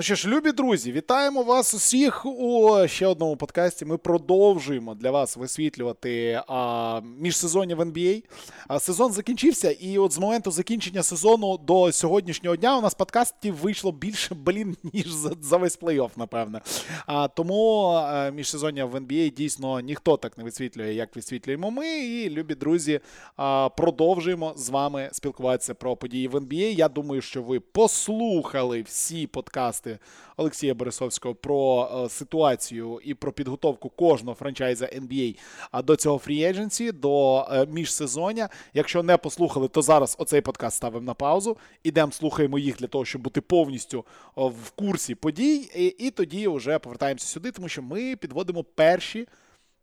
Ну що ж, любі друзі, вітаємо вас усіх у ще одному подкасті. Ми продовжуємо для вас висвітлювати а, міжсезоння в NBA. А, сезон закінчився, і от з моменту закінчення сезону до сьогоднішнього дня у нас подкастів вийшло більше, блін, ніж за, за весь плей-офф, напевне. А, Тому а, міжсезоння в NBA дійсно ніхто так не висвітлює, як висвітлюємо ми. І, любі друзі, а, продовжуємо з вами спілкуватися про події в NBA. Я думаю, що ви послухали всі подкасти подкасти Олексія Борисовського про е, ситуацію і про підготовку кожного франчайза NBA до цього фрі-едженсі, до е, міжсезоння. Якщо не послухали, то зараз оцей подкаст ставимо на паузу. Ідемо, слухаємо їх для того, щоб бути повністю в курсі подій. І, і тоді вже повертаємося сюди, тому що ми підводимо перші.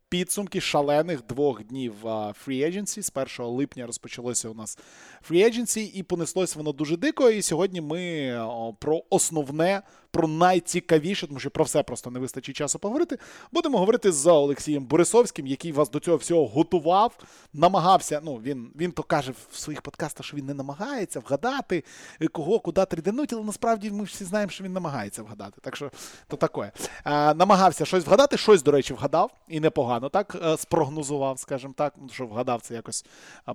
Підсумки шалених двох днів Free Agency. З 1 липня розпочалося у нас Free Agency і понеслось воно дуже дико. І сьогодні ми про основне про найцікавіше, тому що про все просто не вистачить часу поговорити. Будемо говорити з Олексієм Борисовським, який вас до цього всього готував, намагався. Ну, він він то каже в своїх подкастах, що він не намагається вгадати, кого куди триденуть, але насправді ми всі знаємо, що він намагається вгадати. Так що то таке. Намагався щось вгадати, щось, до речі, вгадав, і непогано так е, спрогнозував, скажімо так. Що вгадав це якось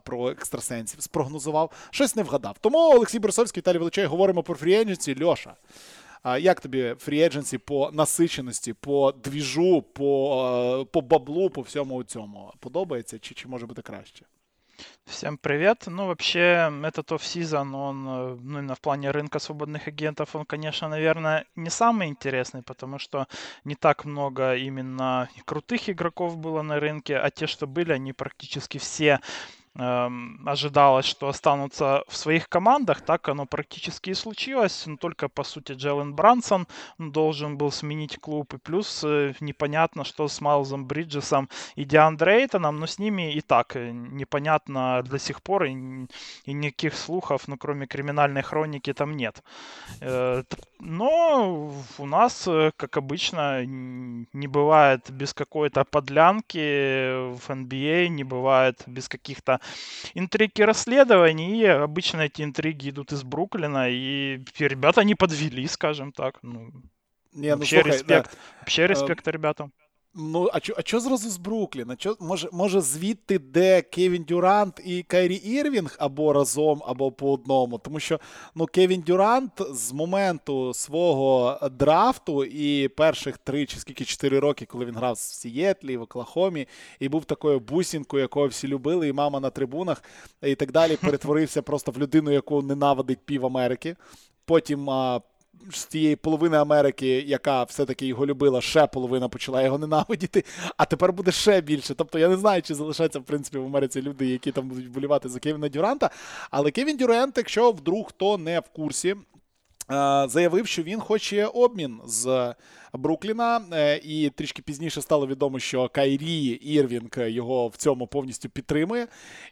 про екстрасенсів. Спрогнозував, щось не вгадав. Тому Олексій Борисовський Віталій Величай говоримо про фріендженці. Льоша. А Як тобі фрі-едженсі по насиченості, по двіжу, по по баблу, по всьому цьому? Подобається чи, чи може бути краще? Всем привет. Ну, вообще, этот офф-сезон, он, э, ну, именно в плане рынка свободных агентов, он, конечно, наверное, не самый интересный, потому что не так много именно крутых игроков было на рынке, а те, что были, они практически все Эм, ожидалось, что останутся в своих командах, так оно практически и случилось. Но только, по сути, Джеллен Брансон должен был сменить клуб. И плюс э, непонятно, что с Майлзом Бриджесом и Диандре Эйтоном, но с ними и так э, непонятно до сих пор, и, и никаких слухов, ну, кроме криминальной хроники, там нет. Э, но у нас, как обычно, не бывает без какой-то подлянки в NBA, не бывает без каких-то интриги расследований, и обычно эти интриги идут из Бруклина, и ребята не подвели, скажем так. Ну, не, ну, вообще, слухай, респект, да. вообще респект ребятам. Ну, а чо, а чо зразу з Брукліна? Чо, може, може, звідти, де Кевін Дюрант і Кайрі Ірвінг або разом, або по одному. Тому що ну, Кевін Дюрант з моменту свого драфту і перших три чи скільки чотири роки, коли він грав в Сієтлі, в Оклахомі, і був такою бусінкою, якого всі любили, і мама на трибунах, і так далі, перетворився просто в людину, яку ненавидить пів Америки. Потім а, з тієї половини Америки, яка все-таки його любила, ще половина почала його ненавидіти, а тепер буде ще більше. Тобто я не знаю, чи залишаться в принципі в Америці люди, які там будуть вболівати за Кевіна Дюранта. Але Кевін Дюрант, якщо вдруг хто не в курсі, заявив, що він хоче обмін з. Брукліна, е, і трішки пізніше стало відомо, що Кайрі Ірвінг його в цьому повністю підтримує.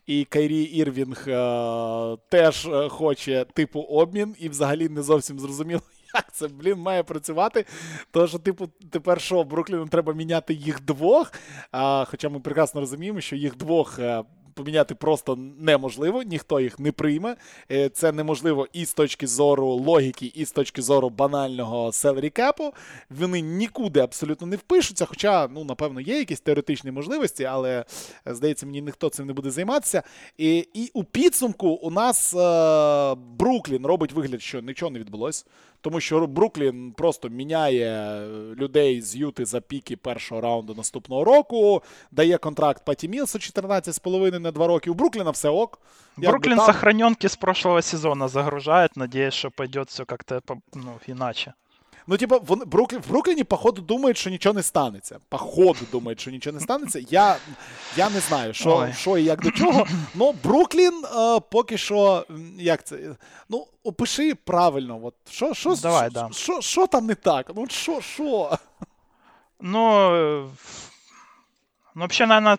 І Кайрі Ірвінг е, теж е, хоче типу обмін, і взагалі не зовсім зрозуміло. Як це, блін, має працювати? Тому що, типу, тепер що, Брукліну треба міняти їх двох. А, Хоча ми прекрасно розуміємо, що їх двох поміняти просто неможливо, ніхто їх не прийме. Е, це неможливо і з точки зору логіки, і з точки зору банального селері кепу. Вони нікуди абсолютно не впишуться. Хоча, ну, напевно, є якісь теоретичні можливості, але е, здається, мені ніхто цим не буде займатися. І і у підсумку у нас е, Бруклін робить вигляд, що нічого не відбулося. Тому що Бруклін просто міняє людей з Юти за піки першого раунду наступного року, дає контракт Паті Мілсу 14,5 на 2 роки. У Брукліна все ок. Бруклін там... сохраненки з прошлого сезону загружає. Надіюсь, що пойде все як-то ну, іначе. Ну, типа, в Бруклін, в Брукліні, походу, думають, що нічого не станеться. Походу думають, що нічого не станеться. Я я не знаю, що що і як до чого. Ну, Бруклін е, поки що. Як це? Ну, опиши правильно. От, що, що, Давай, що, да. що, що там не так? Ну, що, що? Ну, ну, вообще, наверное,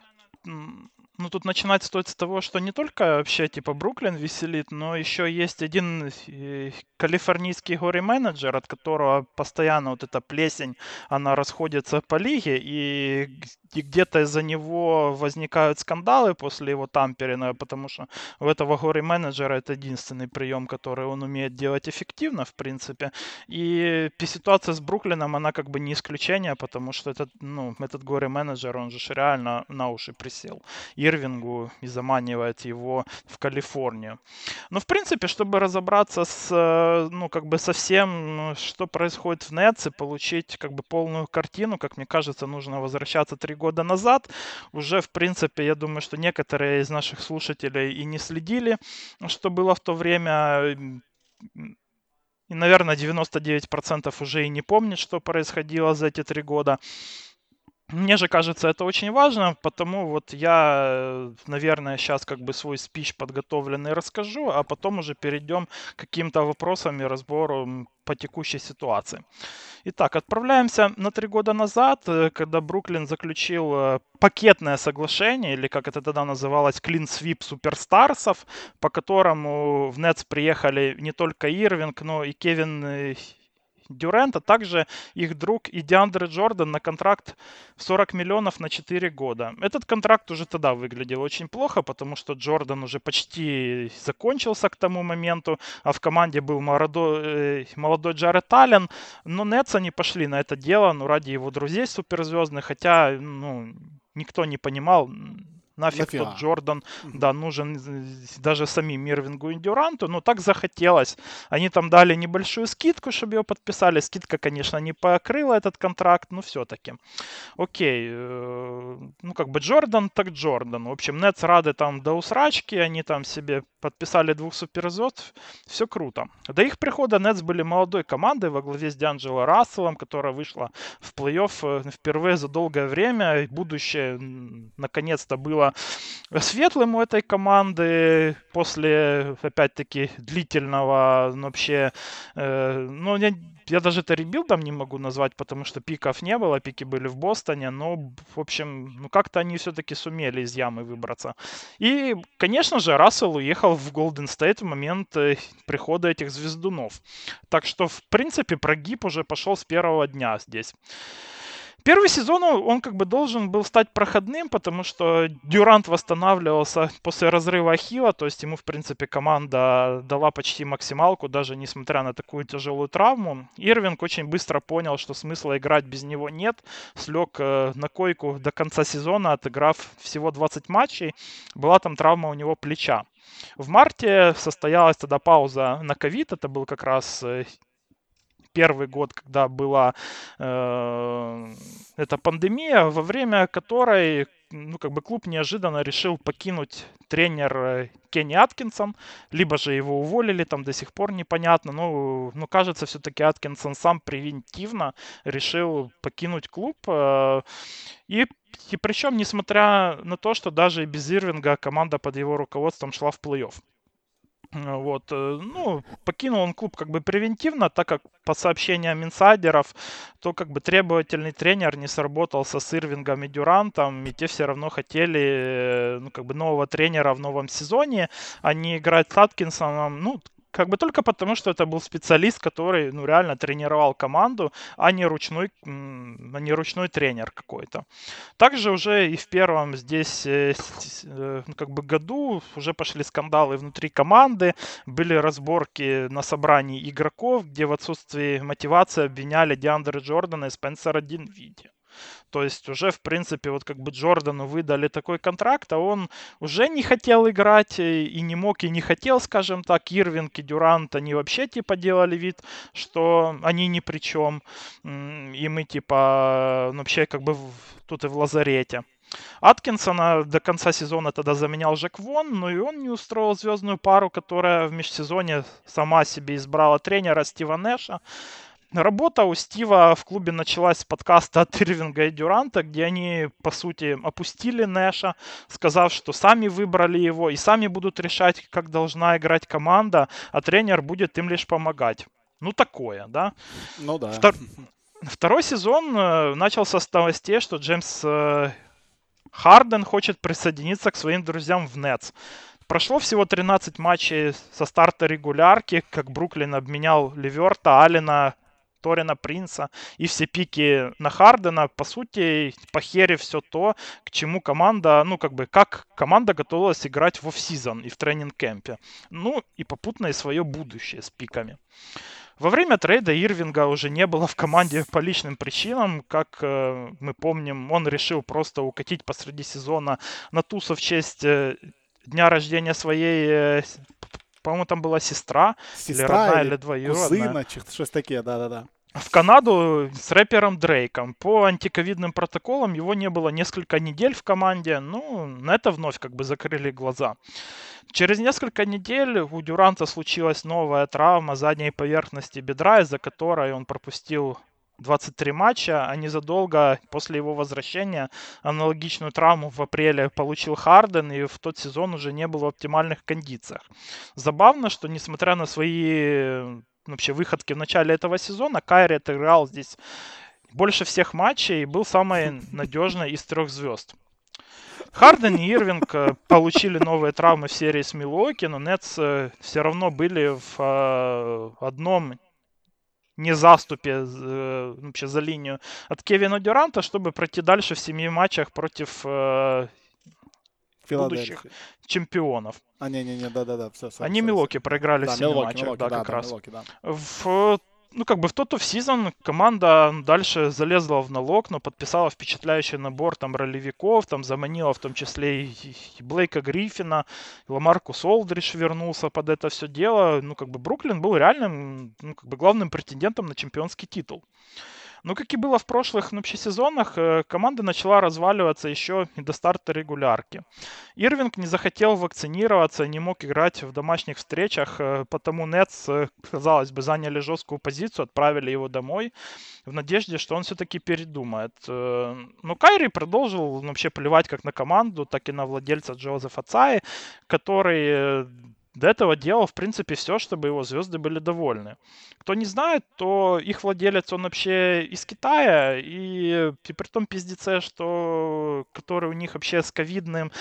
ну, тут начинать стоит с того, что не только вообще, типа, Бруклин веселит, но еще есть один э, калифорнийский горе-менеджер, от которого постоянно вот эта плесень, она расходится по лиге, и и где-то из-за него возникают скандалы после его тамперинга, потому что у этого горе менеджера это единственный прием, который он умеет делать эффективно, в принципе. И ситуация с Бруклином, она как бы не исключение, потому что этот, ну, этот горе менеджер, он же реально на уши присел Ирвингу и заманивает его в Калифорнию. Но, в принципе, чтобы разобраться с, ну, как бы со всем, что происходит в Нетс и получить как бы полную картину, как мне кажется, нужно возвращаться три года назад. Уже, в принципе, я думаю, что некоторые из наших слушателей и не следили, что было в то время. И, наверное, 99% уже и не помнят, что происходило за эти три года. Мне же кажется, это очень важно, потому вот я, наверное, сейчас как бы свой спич подготовленный расскажу, а потом уже перейдем к каким-то вопросам и разбору по текущей ситуации. Итак, отправляемся на три года назад, э, когда Бруклин заключил э, пакетное соглашение, или как это тогда называлось, Clean Sweep суперстарсов, по которому в Нетс приехали не только Ирвинг, но и Кевин э, Дюрент, а также их друг и Диандре Джордан на контракт в 40 миллионов на 4 года. Этот контракт уже тогда выглядел очень плохо, потому что Джордан уже почти закончился к тому моменту, а в команде был молодой, э, молодой Джаред Аллен, но Нетс они пошли на это дело, ну, ради его друзей суперзвездных, хотя, ну, никто не понимал, нафиг Нафига. тот Джордан, да, нужен даже самим Ирвингу и Дюранту, но так захотелось. Они там дали небольшую скидку, чтобы ее подписали. Скидка, конечно, не покрыла этот контракт, но все-таки. Окей, э, ну как бы Джордан, так Джордан. В общем, Нетс рады там до усрачки, они там себе подписали двух суперзвезд, все круто. До их прихода Нетс были молодой командой во главе с Дианджело Расселом, которая вышла в плей-офф э, впервые за долгое время. Будущее наконец-то было светлым у этой команды после, опять-таки, длительного ну, вообще, э, ну, я, я даже это ребилдом не могу назвать, потому что пиков не было, пики были в Бостоне, но, в общем, ну, как-то они все-таки сумели из ямы выбраться. И, конечно же, Рассел уехал в Голден Стейт в момент э, прихода этих звездунов. Так что, в принципе, прогиб уже пошел с первого дня здесь. Первый сезон он как бы должен был стать проходным, потому что Дюрант восстанавливался после разрыва Ахилла, то есть ему, в принципе, команда дала почти максималку, даже несмотря на такую тяжелую травму. Ирвинг очень быстро понял, что смысла играть без него нет, слег э, на койку до конца сезона, отыграв всего 20 матчей. Была там травма у него плеча. В марте состоялась тогда пауза на ковид, это был как раз э, первый год, когда была э, эта пандемия, во время которой ну, как бы клуб неожиданно решил покинуть тренер Кенни Аткинсон, либо же его уволили, там до сих пор непонятно, но, ну, кажется, все-таки Аткинсон сам превентивно решил покинуть клуб, э, и, и причем, несмотря на то, что даже без Ирвинга команда под его руководством шла в плей-офф. Вот, э, ну, покинул он клуб как бы превентивно, так как по сообщениям инсайдеров, то как бы требовательный тренер не сработался с Ирвингом и Дюрантом, и те все равно хотели, э, ну, как бы нового тренера в новом сезоне, а не играть с Аткинсоном, ну, как бы только потому, что это был специалист, который, ну, реально тренировал команду, а не ручной, а не ручной тренер какой-то. Также уже и в первом здесь, э, э, ну, как бы году уже пошли скандалы внутри команды, были разборки на собрании игроков, где в отсутствии мотивации обвиняли Диандре Джордана и Спенсера Динвиди. То есть уже, в принципе, вот как бы Джордану выдали такой контракт, а он уже не хотел играть и не мог, и не хотел, скажем так. Ирвинг и Дюрант, они вообще типа делали вид, что они ни при чем. И мы типа ну, вообще как бы тут и в лазарете. Аткинсона до конца сезона тогда заменял Жек Вон, но и он не устроил звездную пару, которая в межсезоне сама себе избрала тренера Стива Нэша. Работа у Стива в клубе началась с подкаста от Ирвинга и Дюранта, где они, по сути, опустили Нэша, сказав, что сами выбрали его и сами будут решать, как должна играть команда, а тренер будет им лишь помогать. Ну, такое, да? Ну, да. Втор... Второй сезон э, начался с новостей, что Джеймс э, Харден хочет присоединиться к своим друзьям в Нетс. Прошло всего 13 матчей со старта регулярки, как Бруклин обменял Ливерта, Алина, Торина Принца и все пики на Хардена, по сути, похерив все то, к чему команда, ну, как бы, как команда готовилась играть в офсезон и в тренинг-кемпе. Ну, и попутно и свое будущее с пиками. Во время трейда Ирвинга уже не было в команде по личным причинам. Как э, мы помним, он решил просто укатить посреди сезона на тусу в честь э, дня рождения своей э, по-моему, там была сестра, Сестра или родная, или или двоюродная. Кузина, чи щось таке, да-да-да. В Канаду с рэпером Дрейком. По антиковидным протоколам его не было несколько недель в команде. Ну, на это вновь как бы закрыли глаза. Через несколько недель у Дюранта случилась новая травма задней поверхности бедра, из-за которой он пропустил 23 матча, а незадолго после его возвращения аналогичную травму в апреле получил Харден и в тот сезон уже не был в оптимальных кондициях. Забавно, что несмотря на свои вообще выходки в начале этого сезона, Кайри отыграл здесь больше всех матчей и был самой надежной из трех звезд. Харден и Ирвинг э, получили новые травмы в серии с Милуоки, но Нетс э, все равно были в э, одном не заступе вообще за линию от Кевина Дюранта, чтобы пройти дальше в семи матчах против будущих чемпионов. А, не-не-не, да-да-да, все, все. Они Милоки проиграли да, в 7 Милоки, матчах, Милоки, да, да, как да, раз. Милоки, да. В ну, как бы в тот сезон команда дальше залезла в налог, но подписала впечатляющий набор там ролевиков, там заманила в том числе и, Блейка Гриффина, и Ламаркус Олдриш вернулся под это все дело. Ну, как бы Бруклин был реальным, ну, как бы главным претендентом на чемпионский титул. Ну, как и было в прошлых ну, вообще сезонах, э, команда начала разваливаться еще до старта регулярки. Ирвинг не захотел вакцинироваться, не мог играть в домашних встречах, э, потому Нетс, э, казалось бы, заняли жесткую позицию, отправили его домой в надежде, что он все-таки передумает. Но Кайри продолжил вообще плевать как на команду, так и на владельца Джозефа Цаи, который до этого делал, в принципе, все, чтобы его звезды были довольны. Кто не знает, то их владелец, он вообще из Китая, и, и при том пиздеце, что который у них вообще с ковидным,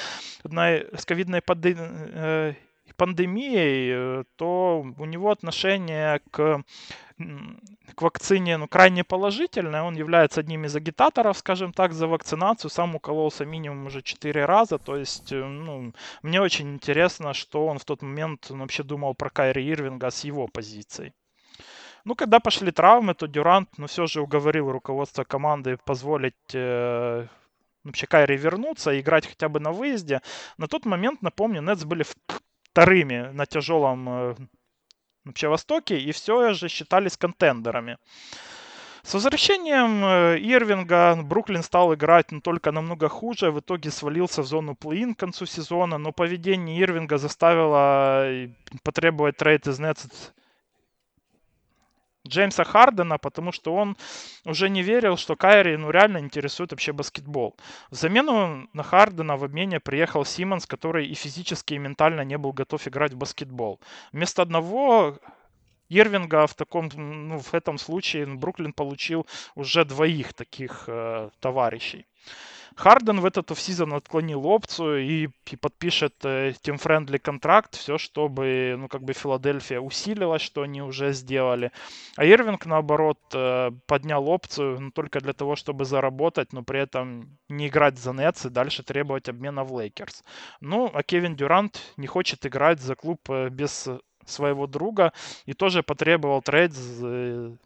с ковидной э, пандемией, э, то у него отношение к к вакцине ну, крайне положительное. Он является одним из агитаторов, скажем так, за вакцинацию. Сам укололся минимум уже 4 раза. То есть, э, ну, мне очень интересно, что он в тот момент вообще думал про Кайри Ирвинга с его позицией. Ну, когда пошли травмы, то Дюрант, ну, все же уговорил руководство команды позволить э, вообще Кайри вернуться и играть хотя бы на выезде. На тот момент, напомню, Нетс были вторыми на тяжелом э, вообще Востоке, и все же считались контендерами. С возвращением э, Ирвинга Бруклин стал играть ну, только намного хуже. В итоге свалился в зону плей-ин к концу сезона. Но поведение Ирвинга заставило э, потребовать трейд из Нетс Джеймса Хардена, потому что он уже не верил, что Кайри ну, реально интересует вообще баскетбол. В замену на Хардена в обмене приехал Симмонс, который и физически, и ментально не был готов играть в баскетбол. Вместо одного Ирвинга в таком, ну, в этом случае Бруклин получил уже двоих таких э, товарищей. Харден в этот офсизон отклонил опцию и, и подпишет э, Team Friendly контракт, все, чтобы, ну, как бы Филадельфия усилилась, что они уже сделали. А Ирвинг, наоборот, э, поднял опцию ну, только для того, чтобы заработать, но при этом не играть за Нетс и дальше требовать обмена в Лейкерс. Ну, а Кевин Дюрант не хочет играть за клуб э, без своего друга и тоже потребовал трейд э,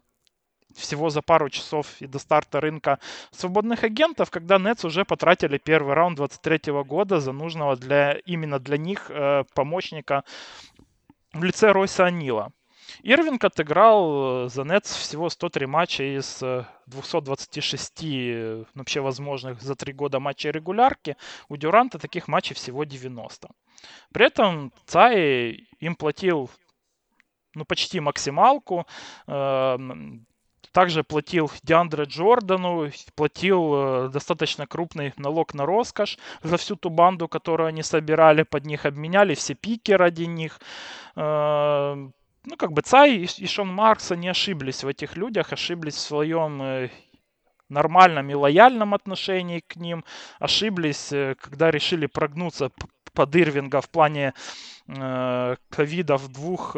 всего за пару часов и до старта рынка свободных агентов, когда Нетс уже потратили первый раунд 23 года за нужного для, именно для них э, помощника в лице Ройса Анила. Ирвинг отыграл э, за Нетс всего 103 матча из 226 э, вообще возможных за три года матчей регулярки. У Дюранта таких матчей всего 90. При этом Цай им платил ну, почти максималку. Также платил Диандре Джордану, платил э, достаточно крупный налог на роскошь за всю ту банду, которую они собирали, под них обменяли все пики ради них. Э, ну, как бы Цай и Шон Маркс, они ошиблись в этих людях, ошиблись в своем э, нормальном и лояльном отношении к ним, ошиблись, когда решили прогнуться под Ирвинга в плане ковида в двух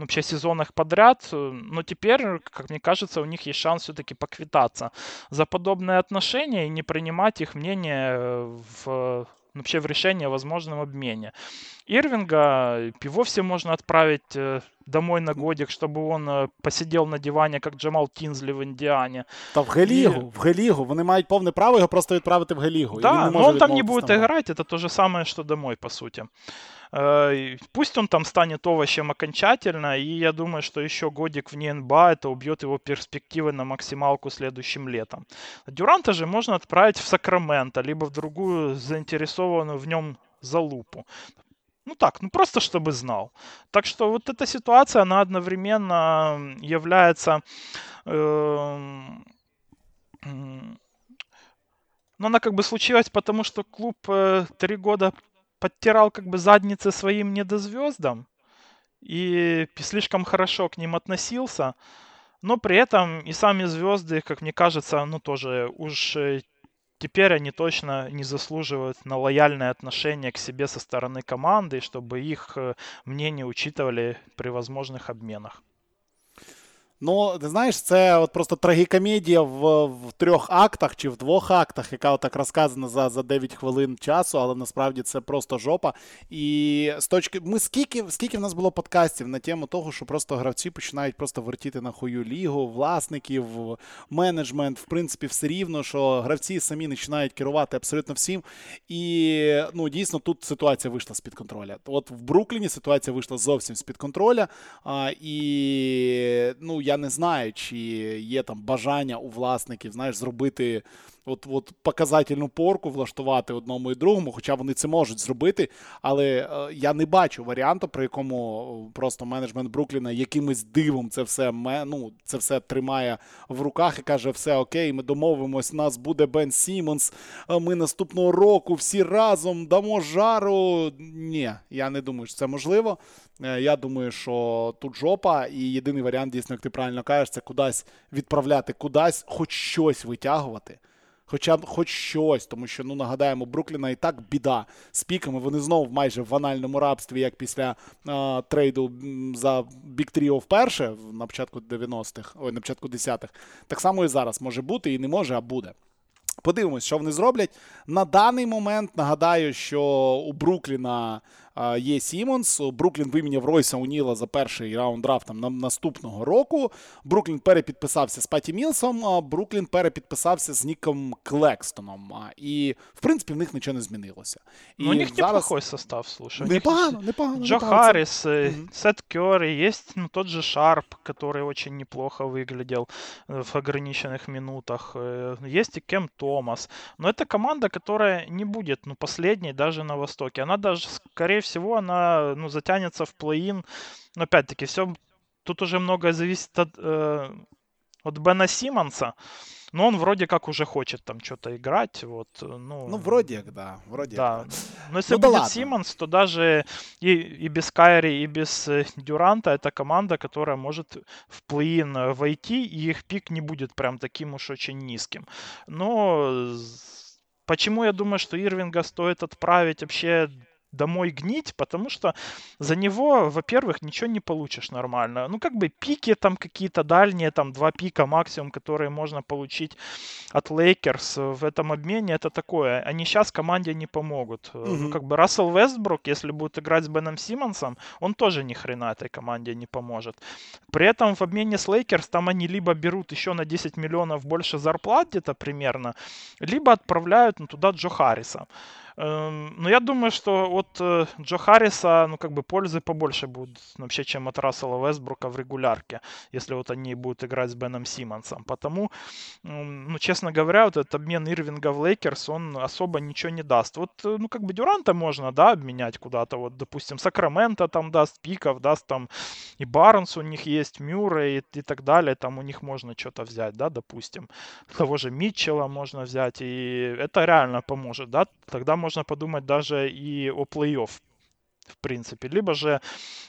вообще сезонах подряд. Но теперь, как мне кажется, у них есть шанс все-таки поквитаться за подобные отношения и не принимать их мнение в вообще в решении о возможном обмене. Ирвинга и вовсе можно отправить э, домой на годик, чтобы он э, посидел на дивані, як Джамал Тінзлі в Індіані. Та в Гелігу, і... в Гелігу. Вони мають повне право його просто відправити в Гелігу. Да, но он там не будет там. играть, это то же самое, что домой, по сути. Э, пусть он там станет овощем окончательно, и я думаю, что еще годик вне НБА это убьет его перспективы на максималку следующим летом. Дюранта же можно отправить в Сакраменто, либо в другую заинтересованную в нем залупу. Ну так, ну просто чтобы знал. Так что вот эта ситуация, она одновременно является... Э, но она как бы случилась, потому что клуб э, три года подтирал как бы задницы своим недозвездам и слишком хорошо к ним относился. Но при этом и сами звезды, как мне кажется, ну тоже уж э, теперь они точно не заслуживают на лояльное отношение к себе со стороны команды, чтобы их э, мнение учитывали при возможных обменах. Ну, ти знаєш, це от просто трагікомедія в в трьох актах чи в двох актах, яка так розказана за за 9 хвилин часу, але насправді це просто жопа. І з точки. Ми скільки скільки в нас було подкастів на тему того, що просто гравці починають просто вертіти на хую лігу, власників, менеджмент, в принципі, все рівно, що гравці самі починають керувати абсолютно всім. І ну, дійсно тут ситуація вийшла з-під контроля. От в Брукліні ситуація вийшла зовсім з-під контроля. А, І ну, я не знаю, чи є там бажання у власників, знаєш, зробити от, от показательну порку, влаштувати одному і другому, хоча вони це можуть зробити. Але е, я не бачу варіанту, при якому просто менеджмент Брукліна якимось дивом це все ну, це все тримає в руках і каже: все окей, ми домовимось, нас буде Бен Сімонс. Ми наступного року всі разом дамо жару. Ні, я не думаю, що це можливо. Е, я думаю, що тут жопа, і єдиний варіант, дійсно, як ти правильно кажеш, це кудись відправляти, кудись хоч щось витягувати. Хоча б хоч щось, тому що, ну нагадаємо, Брукліна і так біда з піками. Вони знову майже в анальному рабстві, як після а, трейду за Big Trio вперше на початку 90-х, ой, на початку 10-х. Так само і зараз може бути, і не може, а буде. Подивимось, що вони зроблять. На даний момент нагадаю, що у Брукліна є Сімонс. Бруклін виміняв Ройса Уніла за перший раунд драфтом на наступного року. Бруклін перепідписався з Паті Мілсом, а Бруклін перепідписався з Ніком Клекстоном. І, в принципі, в них нічого не змінилося. І ну, у них зараз... неплохой состав, слушай. Непогано, непогано. Джо непогано. Харрис, mm-hmm. Сет Кёрри, есть ну, тот же Шарп, который очень неплохо выглядел э, в ограниченных минутах. Э, есть и Кем Томас. Но это команда, которая не будет ну, последней даже на Востоке. Она даже, скорее всего, она ну, затянется в плей-ин. Но опять-таки, все тут уже многое зависит от, э, от Бена Симмонса. Но он вроде как уже хочет там что-то играть. Вот, ну, ну, вроде да. Вроде да. Но если ну, будет да Симмонс, то даже и, и без Кайри, и без э, Дюранта это команда, которая может в плей-ин э, войти, и их пик не будет прям таким уж очень низким. Но почему я думаю, что Ирвинга стоит отправить вообще домой гнить, потому что за него, во-первых, ничего не получишь нормально. Ну, как бы пики там какие-то дальние, там два пика максимум, которые можно получить от Лейкерс в этом обмене, это такое. Они сейчас команде не помогут. Mm-hmm. Ну, как бы Рассел Вестбрук, если будет играть с Беном Симмонсом, он тоже ни хрена этой команде не поможет. При этом в обмене с Лейкерс там они либо берут еще на 10 миллионов больше зарплат где-то примерно, либо отправляют ну, туда Джо Харриса. Эм, но я думаю, что от э, Джо Харриса, ну, как бы пользы побольше будет вообще, чем от Рассела Вестбрука в регулярке, если вот они будут играть с Беном Симмонсом. Потому, ну, честно говоря, вот этот обмен Ирвинга в Лейкерс, он особо ничего не даст. Вот, э, ну, как бы Дюранта можно, да, обменять куда-то, вот, допустим, Сакраменто там даст пиков, даст там и Барнс у них есть, Мюррей и, и так далее, там у них можно что-то взять, да, допустим. Того же Митчелла можно взять, и это реально поможет, да, тогда можно подумать даже и о плей-офф в принципе. Либо же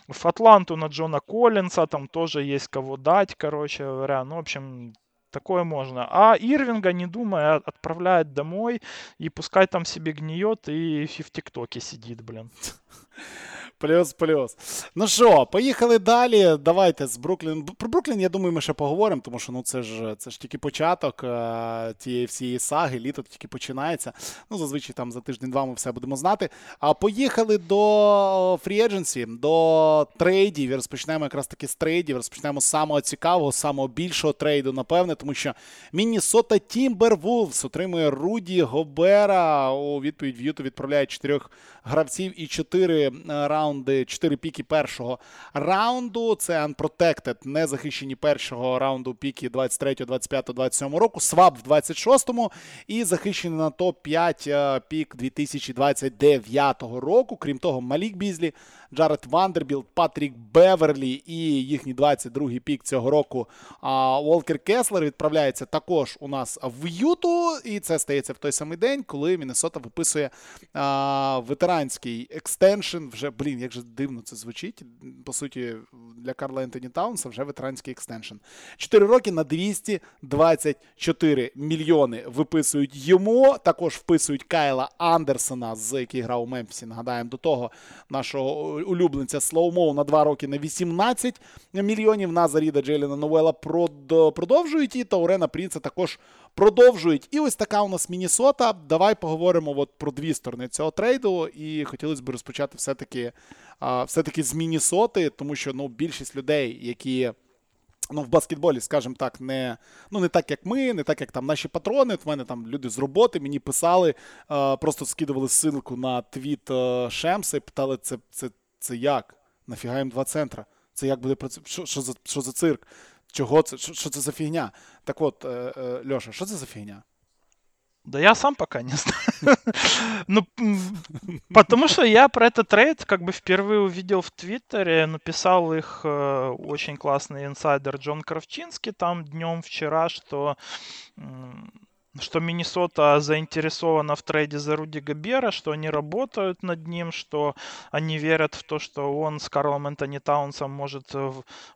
в Атланту на Джона Коллинса, там тоже есть кого дать, короче говоря. Ну, в общем, такое можно. А Ирвинга, не думая, отправляет домой и пускай там себе гниет и в ТикТоке сидит, блин. Плюс-плюс. Ну що, поїхали далі. Давайте з Бруклін. Про Бруклін, я думаю, ми ще поговоримо, тому що ну це ж це ж тільки початок е, тієї всієї саги, літо тільки починається. Ну, зазвичай там за тиждень-два ми все будемо знати. А поїхали до free agency, до трейдів. І розпочнемо якраз таки з трейдів. Розпочнемо з самого цікавого, самого більшого трейду, напевне, тому що Міннісота Тімбервулфс отримує Руді Гобера. У відповідь в Юту відправляє чотирьох гравців і чотири е, раунди, чотири піки першого раунду. Це Unprotected, не захищені першого раунду піки 23, 25, 27 року. Свап в 26-му і захищений на топ-5 е, пік 2029 року. Крім того, Малік Бізлі, Джаред Вандербілд, Патрік Беверлі і їхній 22-й пік цього року. Волкер Кеслер відправляється також у нас в Юту. І це стається в той самий день, коли Міннесота виписує а, ветеранський extension. Вже блін, як же дивно це звучить. По суті, для Карла Ентоні Таунса вже ветеранський extension. Чотири роки на 224 мільйони виписують йому. Також вписують Кайла Андерсона, з який грав у Мемфісі. Нагадаємо до того нашого улюбленця Слоумоу на 2 роки на 18 мільйонів. Наза Ріда, Джейлена Новелла продовжують і Таурена Прінца також продовжують. І ось така у нас Мінісота. Давай поговоримо от про дві сторони цього трейду. І хотілося б розпочати все-таки все-таки з Мінісоти, тому що ну, більшість людей, які. Ну, в баскетболі, скажімо так, не ну, не так, як ми, не так, як там наші патрони. От в мене там люди з роботи мені писали, е, просто скидували ссылку на твіт е, Шемса і питали, це це, це як? Нафіга їм два центра? Це як буде працювати? Що, що, за, що за цирк? Чого це? Що, що це за фігня? Так от, е, е, Льоша, що це за фігня? Да я сам пока не знаю. ну, потому что я про этот трейд как бы впервые увидел в Твиттере, написал их э, очень классный инсайдер Джон Кравчинский там днем вчера, что что Миннесота заинтересована в трейде за Руди Габера, что они работают над ним, что они верят в то, что он с Карлом Энтони Таунсом может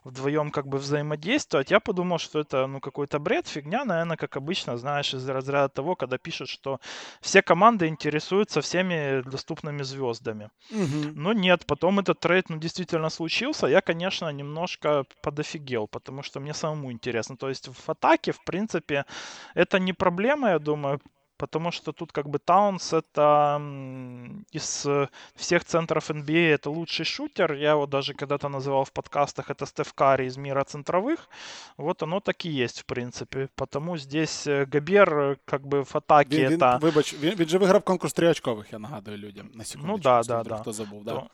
вдвоем как бы взаимодействовать. Я подумал, что это ну какой-то бред, фигня, наверное, как обычно, знаешь, из разряда того, когда пишут, что все команды интересуются всеми доступными звездами. Угу. Но нет, потом этот трейд ну, действительно случился. Я, конечно, немножко подофигел, потому что мне самому интересно. То есть в атаке, в принципе, это не проблема проблема, я думаю, потому что тут как бы Таунс это из э, всех центров NBA это лучший шутер. Я его даже когда-то называл в подкастах, это Стеф Карри из мира центровых. Вот оно так и есть, в принципе. Потому здесь э, Габер э, как бы в атаке він, это... Вибач, він, він же виграв конкурс тріочкових, я нагадую людям. На секунду. Ну да, да, да. Хто забув, да. То...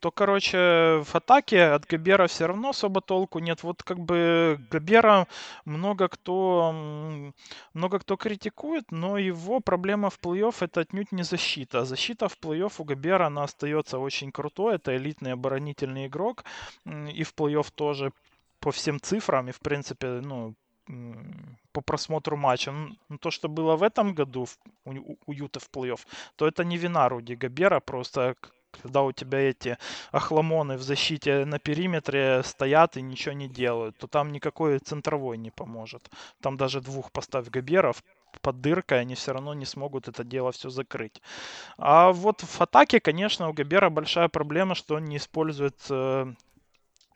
То, короче, в атаке от Габера все равно особо толку нет. Вот как бы Габера много кто, много кто критикует, но его проблема в плей-офф это отнюдь не защита. Защита в плей-офф у Габера, она остается очень крутой. Это элитный оборонительный игрок. И в плей-офф тоже по всем цифрам. И, в принципе, ну, по просмотру матча. Ну, то, что было в этом году у, у Юта в плей-офф, то это не вина Руди Габера, просто когда у тебя эти охламоны в защите на периметре стоят и ничего не делают, то там никакой центровой не поможет. Там даже двух поставь Габеров под дыркой, они все равно не смогут это дело все закрыть. А вот в атаке, конечно, у Габера большая проблема, что он не использует э,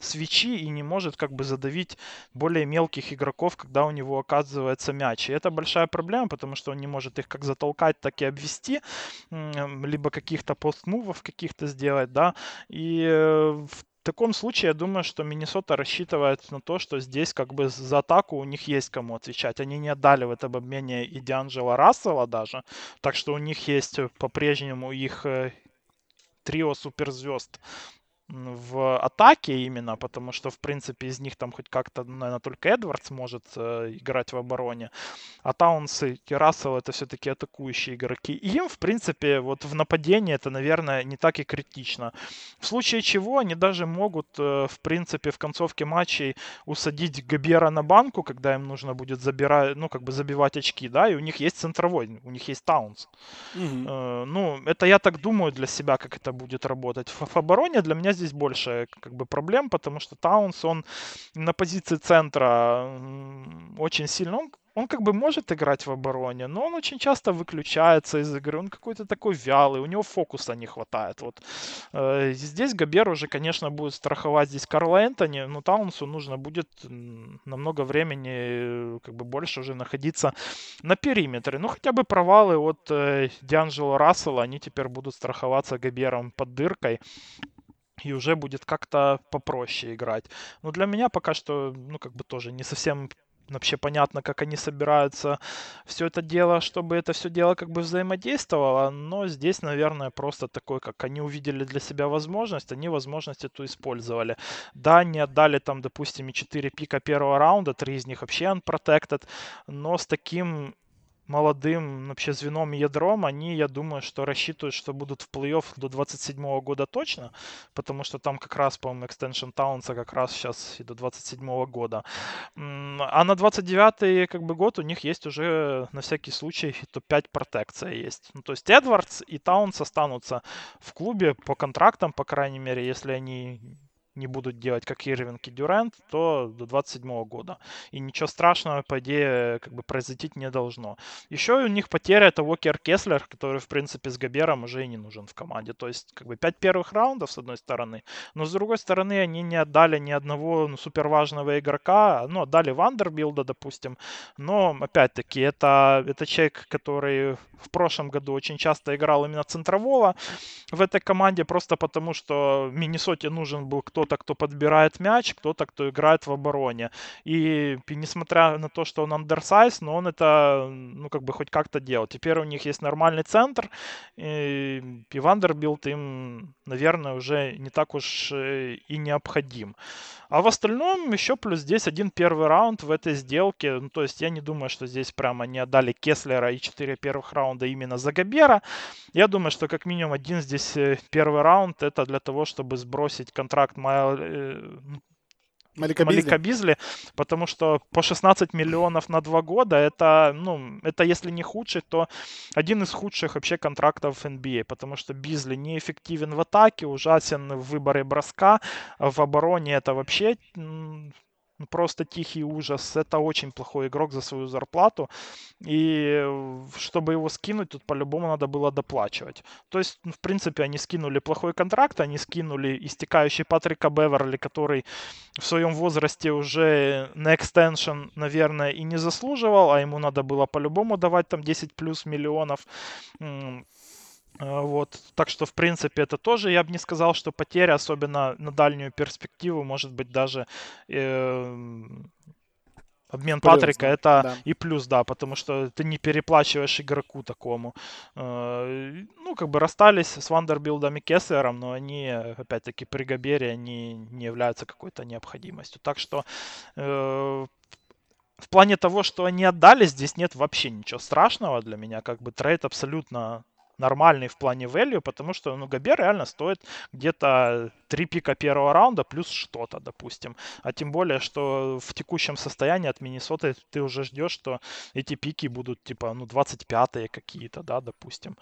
свечи и не может как бы задавить более мелких игроков, когда у него оказывается мяч. И это большая проблема, потому что он не может их как затолкать, так и обвести, либо каких-то постмувов каких-то сделать, да. И э, в таком случае я думаю, что Миннесота рассчитывает на то, что здесь как бы за атаку у них есть кому отвечать. Они не отдали в этом обмене и Дианджела Рассела даже, так что у них есть по-прежнему их э, трио суперзвезд в атаке именно, потому что, в принципе, из них там хоть как-то, наверное, только Эдвардс может э, играть в обороне. А Таунс и Рассел это все-таки атакующие игроки. И им, в принципе, вот в нападении это, наверное, не так и критично. В случае чего они даже могут, э, в принципе, в концовке матчей усадить Габера на банку, когда им нужно будет забирать, ну, как бы забивать очки, да, и у них есть центровой, у них есть Таунс. Угу. Ну, это я так думаю для себя, как это будет работать. В, обороне для меня здесь здесь больше как бы проблем, потому что Таунс, он на позиции центра очень сильно, он он как бы может играть в обороне, но он очень часто выключается из игры, он какой-то такой вялый, у него фокуса не хватает. Вот. Э, здесь Габер уже, конечно, будет страховать здесь Карла Энтони, но Таунсу нужно будет намного времени, как бы больше уже находиться на периметре. Ну, хотя бы провалы от э, Дианджело Рассела, они теперь будут страховаться Габером под дыркой и уже будет как-то попроще играть. Но для меня пока что, ну, как бы тоже не совсем вообще понятно, как они собираются все это дело, чтобы это все дело как бы взаимодействовало, но здесь, наверное, просто такой, как они увидели для себя возможность, они возможность эту использовали. Да, они отдали там, допустим, и 4 пика первого раунда, 3 из них вообще unprotected, но с таким молодым вообще звеном и ядром, они, я думаю, что рассчитывают, что будут в плей-офф до 27 года точно, потому что там как раз, по-моему, экстеншн Таунса как раз сейчас и до 27 года. А на 29 как бы год у них есть уже на всякий случай топ-5 протекция есть. Ну, то есть Эдвардс и Таунс останутся в клубе по контрактам, по крайней мере, если они не будут делать как Ирвинг и Дюрент, то до 27 года. И ничего страшного, по идее, как бы произойти не должно. Еще у них потеря это Уокер Кеслер, который, в принципе, с Габером уже и не нужен в команде. То есть, как бы, пять первых раундов, с одной стороны, но с другой стороны, они не отдали ни одного ну, супер важного игрока. Ну, отдали Вандербилда, допустим. Но, опять-таки, это, это человек, который в прошлом году очень часто играл именно центрового в этой команде, просто потому что Миннесоте нужен был кто кто-то, кто подбирает мяч, кто-то, кто играет в обороне. И, несмотря на то, что он undersize, но он это, ну, как бы хоть как-то делал. Теперь у них есть нормальный центр, и, и Вандербилд им, наверное, уже не так уж э, и необходим. А в остальном еще плюс здесь один первый раунд в этой сделке. Ну, то есть я не думаю, что здесь прямо не отдали Кеслера и четыре первых раунда именно за Габера. Я думаю, что как минимум один здесь э, первый раунд это для того, чтобы сбросить контракт Майл, э, Малика, Малика Бизли. потому что по 16 миллионов на два года это, ну, это если не худший, то один из худших вообще контрактов в NBA, потому что Бизли неэффективен в атаке, ужасен в выборе броска, в обороне это вообще ну, просто тихий ужас. Это очень плохой игрок за свою зарплату. И чтобы его скинуть, тут по-любому надо было доплачивать. То есть, ну, в принципе, они скинули плохой контракт, они скинули истекающий Патрика Беверли, который в своем возрасте уже на extension, наверное, и не заслуживал, а ему надо было по-любому давать там 10 плюс миллионов. А, вот. Так что, в принципе, это тоже, я бы не сказал, что потеря, особенно на дальнюю перспективу, может быть, даже э, обмен плюс, Патрика да, это да. и плюс, да, потому что ты не переплачиваешь игроку такому. Э, ну, как бы расстались с Вандербилдом и Кеслером, но они, опять-таки, при Габере, они не являются какой-то необходимостью. Так что э, в плане того, что они отдали, здесь нет вообще ничего страшного для меня. Как бы трейд абсолютно нормальный в плане value, потому что, ну, Габер реально стоит где-то 3 пика первого раунда плюс что-то, допустим. А тем более, что в текущем состоянии от Миннесоты ты уже ждешь, что эти пики будут, типа, ну, 25-е какие-то, да, допустим.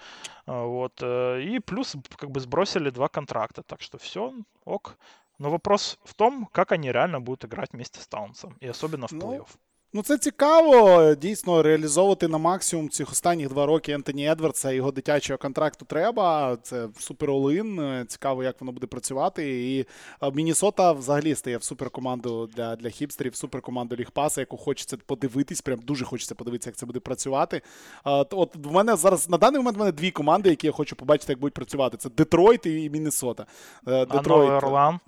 А, вот. Э, и плюс, как бы, сбросили два контракта, так что все, ок. Но вопрос в том, как они реально будут играть вместе с Таунсом, и особенно в плей-офф. Ну... Це цікаво дійсно реалізовувати на максимум цих останніх два роки Ентоні Едвардса його дитячого контракту треба. Це супер олин. Цікаво, як воно буде працювати. І Мінісота взагалі стає в суперкоманду для для хіпстерів, суперкоманду Лігпаса, яку хочеться подивитись. Прям дуже хочеться подивитися, як це буде працювати. От в мене зараз на даний момент в мене дві команди, які я хочу побачити, як будуть працювати. Це Детройт і Міннесота. Детройт. А Орлан?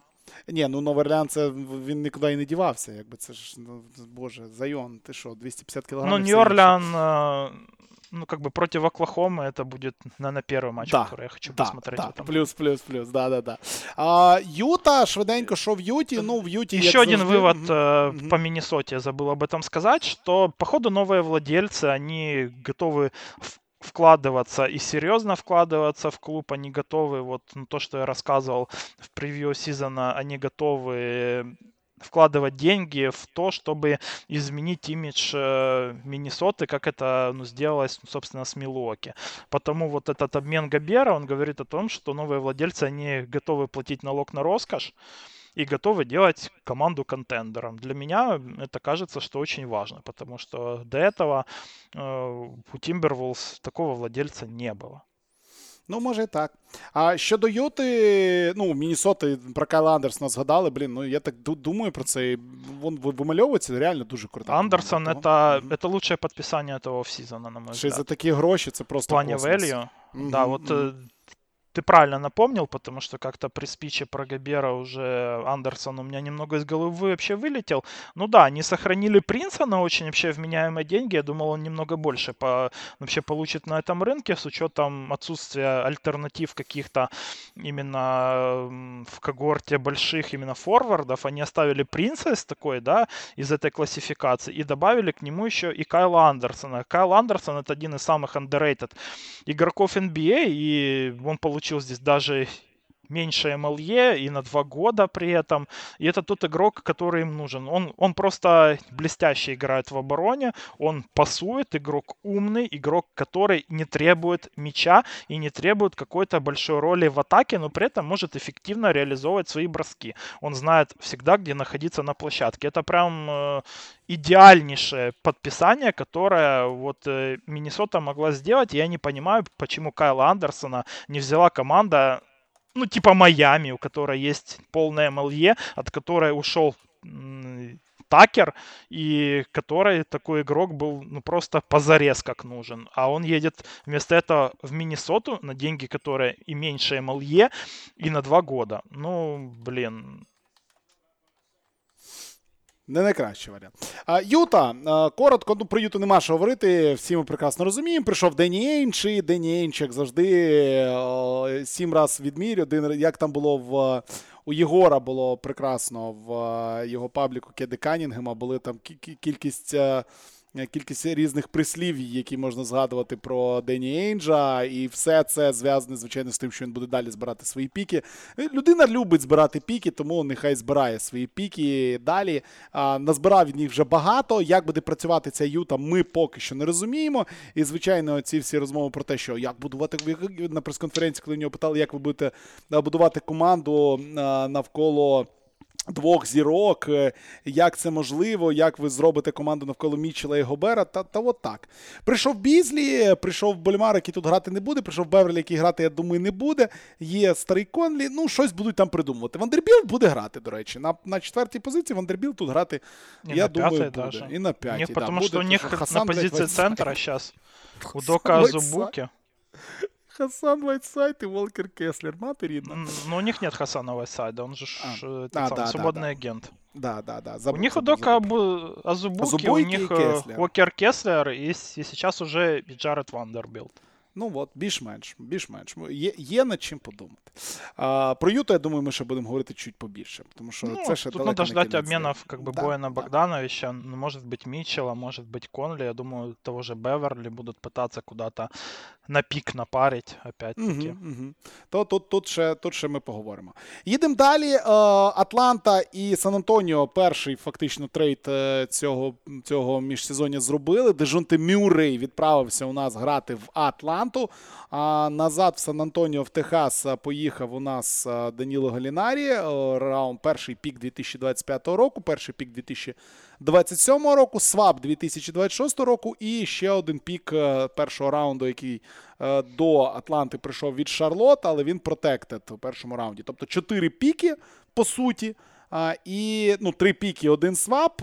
Ні, ну Новий Орлеан, це він нікуди і не дівався. Якби це ж, ну, боже, Зайон, ти що, 250 кілограмів? Ну, Нью-Орлеан, ну, как бы против Оклахомы это будет, наверное, первый матч, да, который я хочу да, посмотреть. Да, этом. плюс, плюс, плюс, да, да, да. А, Юта, швиденько, що в Юті, ну, в Юті, Еще один завжди... вывод mm-hmm. по Миннесоте, я забыл об этом сказать, что, походу, новые владельцы, они готовы вкладываться и серьезно вкладываться в клуб. Они готовы, вот ну, то, что я рассказывал в превью сезона, они готовы вкладывать деньги в то, чтобы изменить имидж э, Миннесоты, как это ну, сделалось, собственно, с Милуоки. Потому вот этот обмен Габера, он говорит о том, что новые владельцы, они готовы платить налог на роскошь, и готовы делать команду контендером. Для меня это кажется, что очень важно, потому что до этого э, у Timberwolves такого владельца не было. Ну, може і так. А щодо Йоти, ну, Мінісоти про Кайла Андерсона згадали, блін, ну я так думаю про це. Він вимальовується реально дуже круто. Андерсон это, mm-hmm. это лучшее подписание этого офсезона, на мой Ще взгляд. за такі гроші це просто В плане value. Mm-hmm. Да, вот mm-hmm ты правильно напомнил, потому что как-то при спиче про Габера уже Андерсон у меня немного из головы вообще вылетел. Ну да, они сохранили Принца на очень вообще вменяемые деньги. Я думал, он немного больше по, вообще получит на этом рынке с учетом отсутствия альтернатив каких-то именно в когорте больших именно форвардов. Они оставили Принца из такой, да, из этой классификации и добавили к нему еще и Кайла Андерсона. Кайл Андерсон это один из самых underrated игроков NBA, и он получил получил здесь даже меньше МЛЕ и на два года при этом. И это тот игрок, который им нужен. Он, он просто блестяще играет в обороне, он пасует, игрок умный, игрок, который не требует мяча и не требует какой-то большой роли в атаке, но при этом может эффективно реализовывать свои броски. Он знает всегда, где находиться на площадке. Это прям э, идеальнейшее подписание, которое вот э, Миннесота могла сделать. Я не понимаю, почему Кайла Андерсона не взяла команда ну, типа Майами, у которой есть полная МЛЕ, от которой ушел Такер, и который такой игрок был ну, просто позарез как нужен. А он едет вместо этого в Миннесоту на деньги, которые и меньше МЛЕ, и на два года. Ну, блин, Не найкращий варіант. А, Юта. Коротко, ну про Юту нема що говорити. Всі ми прекрасно розуміємо. Прийшов Дені Ейнч, і Дені Ейнч, як завжди, сім раз відмір. Один, як там було в. У Єгора було прекрасно в його пабліку Кеди Канінгема. Були там кількість Е, кількість різних прислів, які можна згадувати про Дені Ейнджа, і все це зв'язане, звичайно, з тим, що він буде далі збирати свої піки. Е, людина любить збирати піки, тому нехай збирає свої піки далі. А, Назбирав він їх вже багато. Як буде працювати ця юта, ми поки що не розуміємо. І, звичайно, ці всі розмови про те, що як будувати на прес-конференції, коли в нього питали, як ви будете будувати команду навколо. Двох зірок, е, як це можливо, як ви зробите команду навколо Мічела і Гобера, та та от так. Прийшов Бізлі, прийшов Болмаро, який тут грати не буде, прийшов Беверлі, який грати, я думаю, не буде. Є старий Конлі, ну щось будуть там придумувати. Вандербілд буде грати, до речі. На на четвертій позиції Вандербілд тут грати, і я думаю, буде. Даже. І на п'ятій. Тому що у них Хасан, на позиції центра зараз Удока Азубуки. Хасан Вайтсайд и Волкер Кеслер. Матери Ну, у них нет Хасана Вайтсайда, он же а, э, а, сам, да, свободный да, агент. Да, да, да. Забыл, у них Удока Абу... Азубуки, Азубуки, у них э, Кеслер. Уокер Кеслер и, и сейчас уже Джаред Вандербилд. Ну от, більш-менш, більш-менш. Є є над чим подумати. А, Про Юту, я думаю, ми ще будемо говорити чуть побільше. Тому що ну, це ще Тут надо ждать обменов как бы да, Бояна да. Богдановича, ну, может быть Митчелла, может быть Конли. Я думаю, того же Беверли будут пытаться куда-то на пік напарить, опять-таки. Угу, угу. То тут тут, ще тут ще ми поговоримо. Їдемо далі. Е, Атланта і Сан-Антоніо перший фактично трейд е, цього цього міжсезоння зробили. Дежунти Мюррей відправився у нас грати в Атланту. А назад в Сан-Антоніо в Техас поїхав у нас е, Даніло Галінарі. Раунд перший пік 2025 року, перший пік 2027 року, swap 2026 року і ще один пік першого раунду, який Е, до Атланти прийшов від Шарлот, але він protected у першому раунді. Тобто чотири піки, по суті. І ну, три піки, один swap,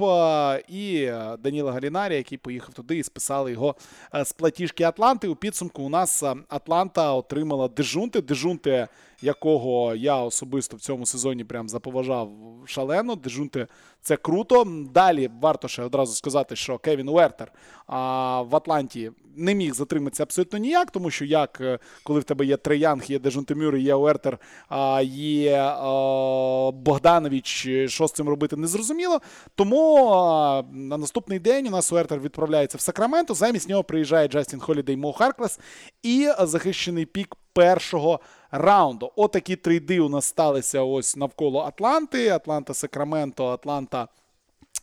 і е, Даніла Галінарі, який поїхав туди і списали його е, з платіжки Атланти. У підсумку у нас Атланта отримала Дежонте. Дежонте, якого я особисто в цьому сезоні прям заповажав шалено. Дежунти це круто. Далі варто ще одразу сказати, що Кевін Уертер а, в Атланті не міг затриматися абсолютно ніяк, тому що як е, коли в тебе є Треянг, є Дежонтемюр, є Уертер, а є а, Богданович, що з цим робити не зрозуміло. Тому а, на наступний день у нас Уертер відправляється в Сакраменто. Замість нього приїжджає Джастін Холідей Мо Харклес і захищений пік першого раунду. Отакі трейди у нас сталися ось навколо Атланти. Атланта Сакраменто, Атланта.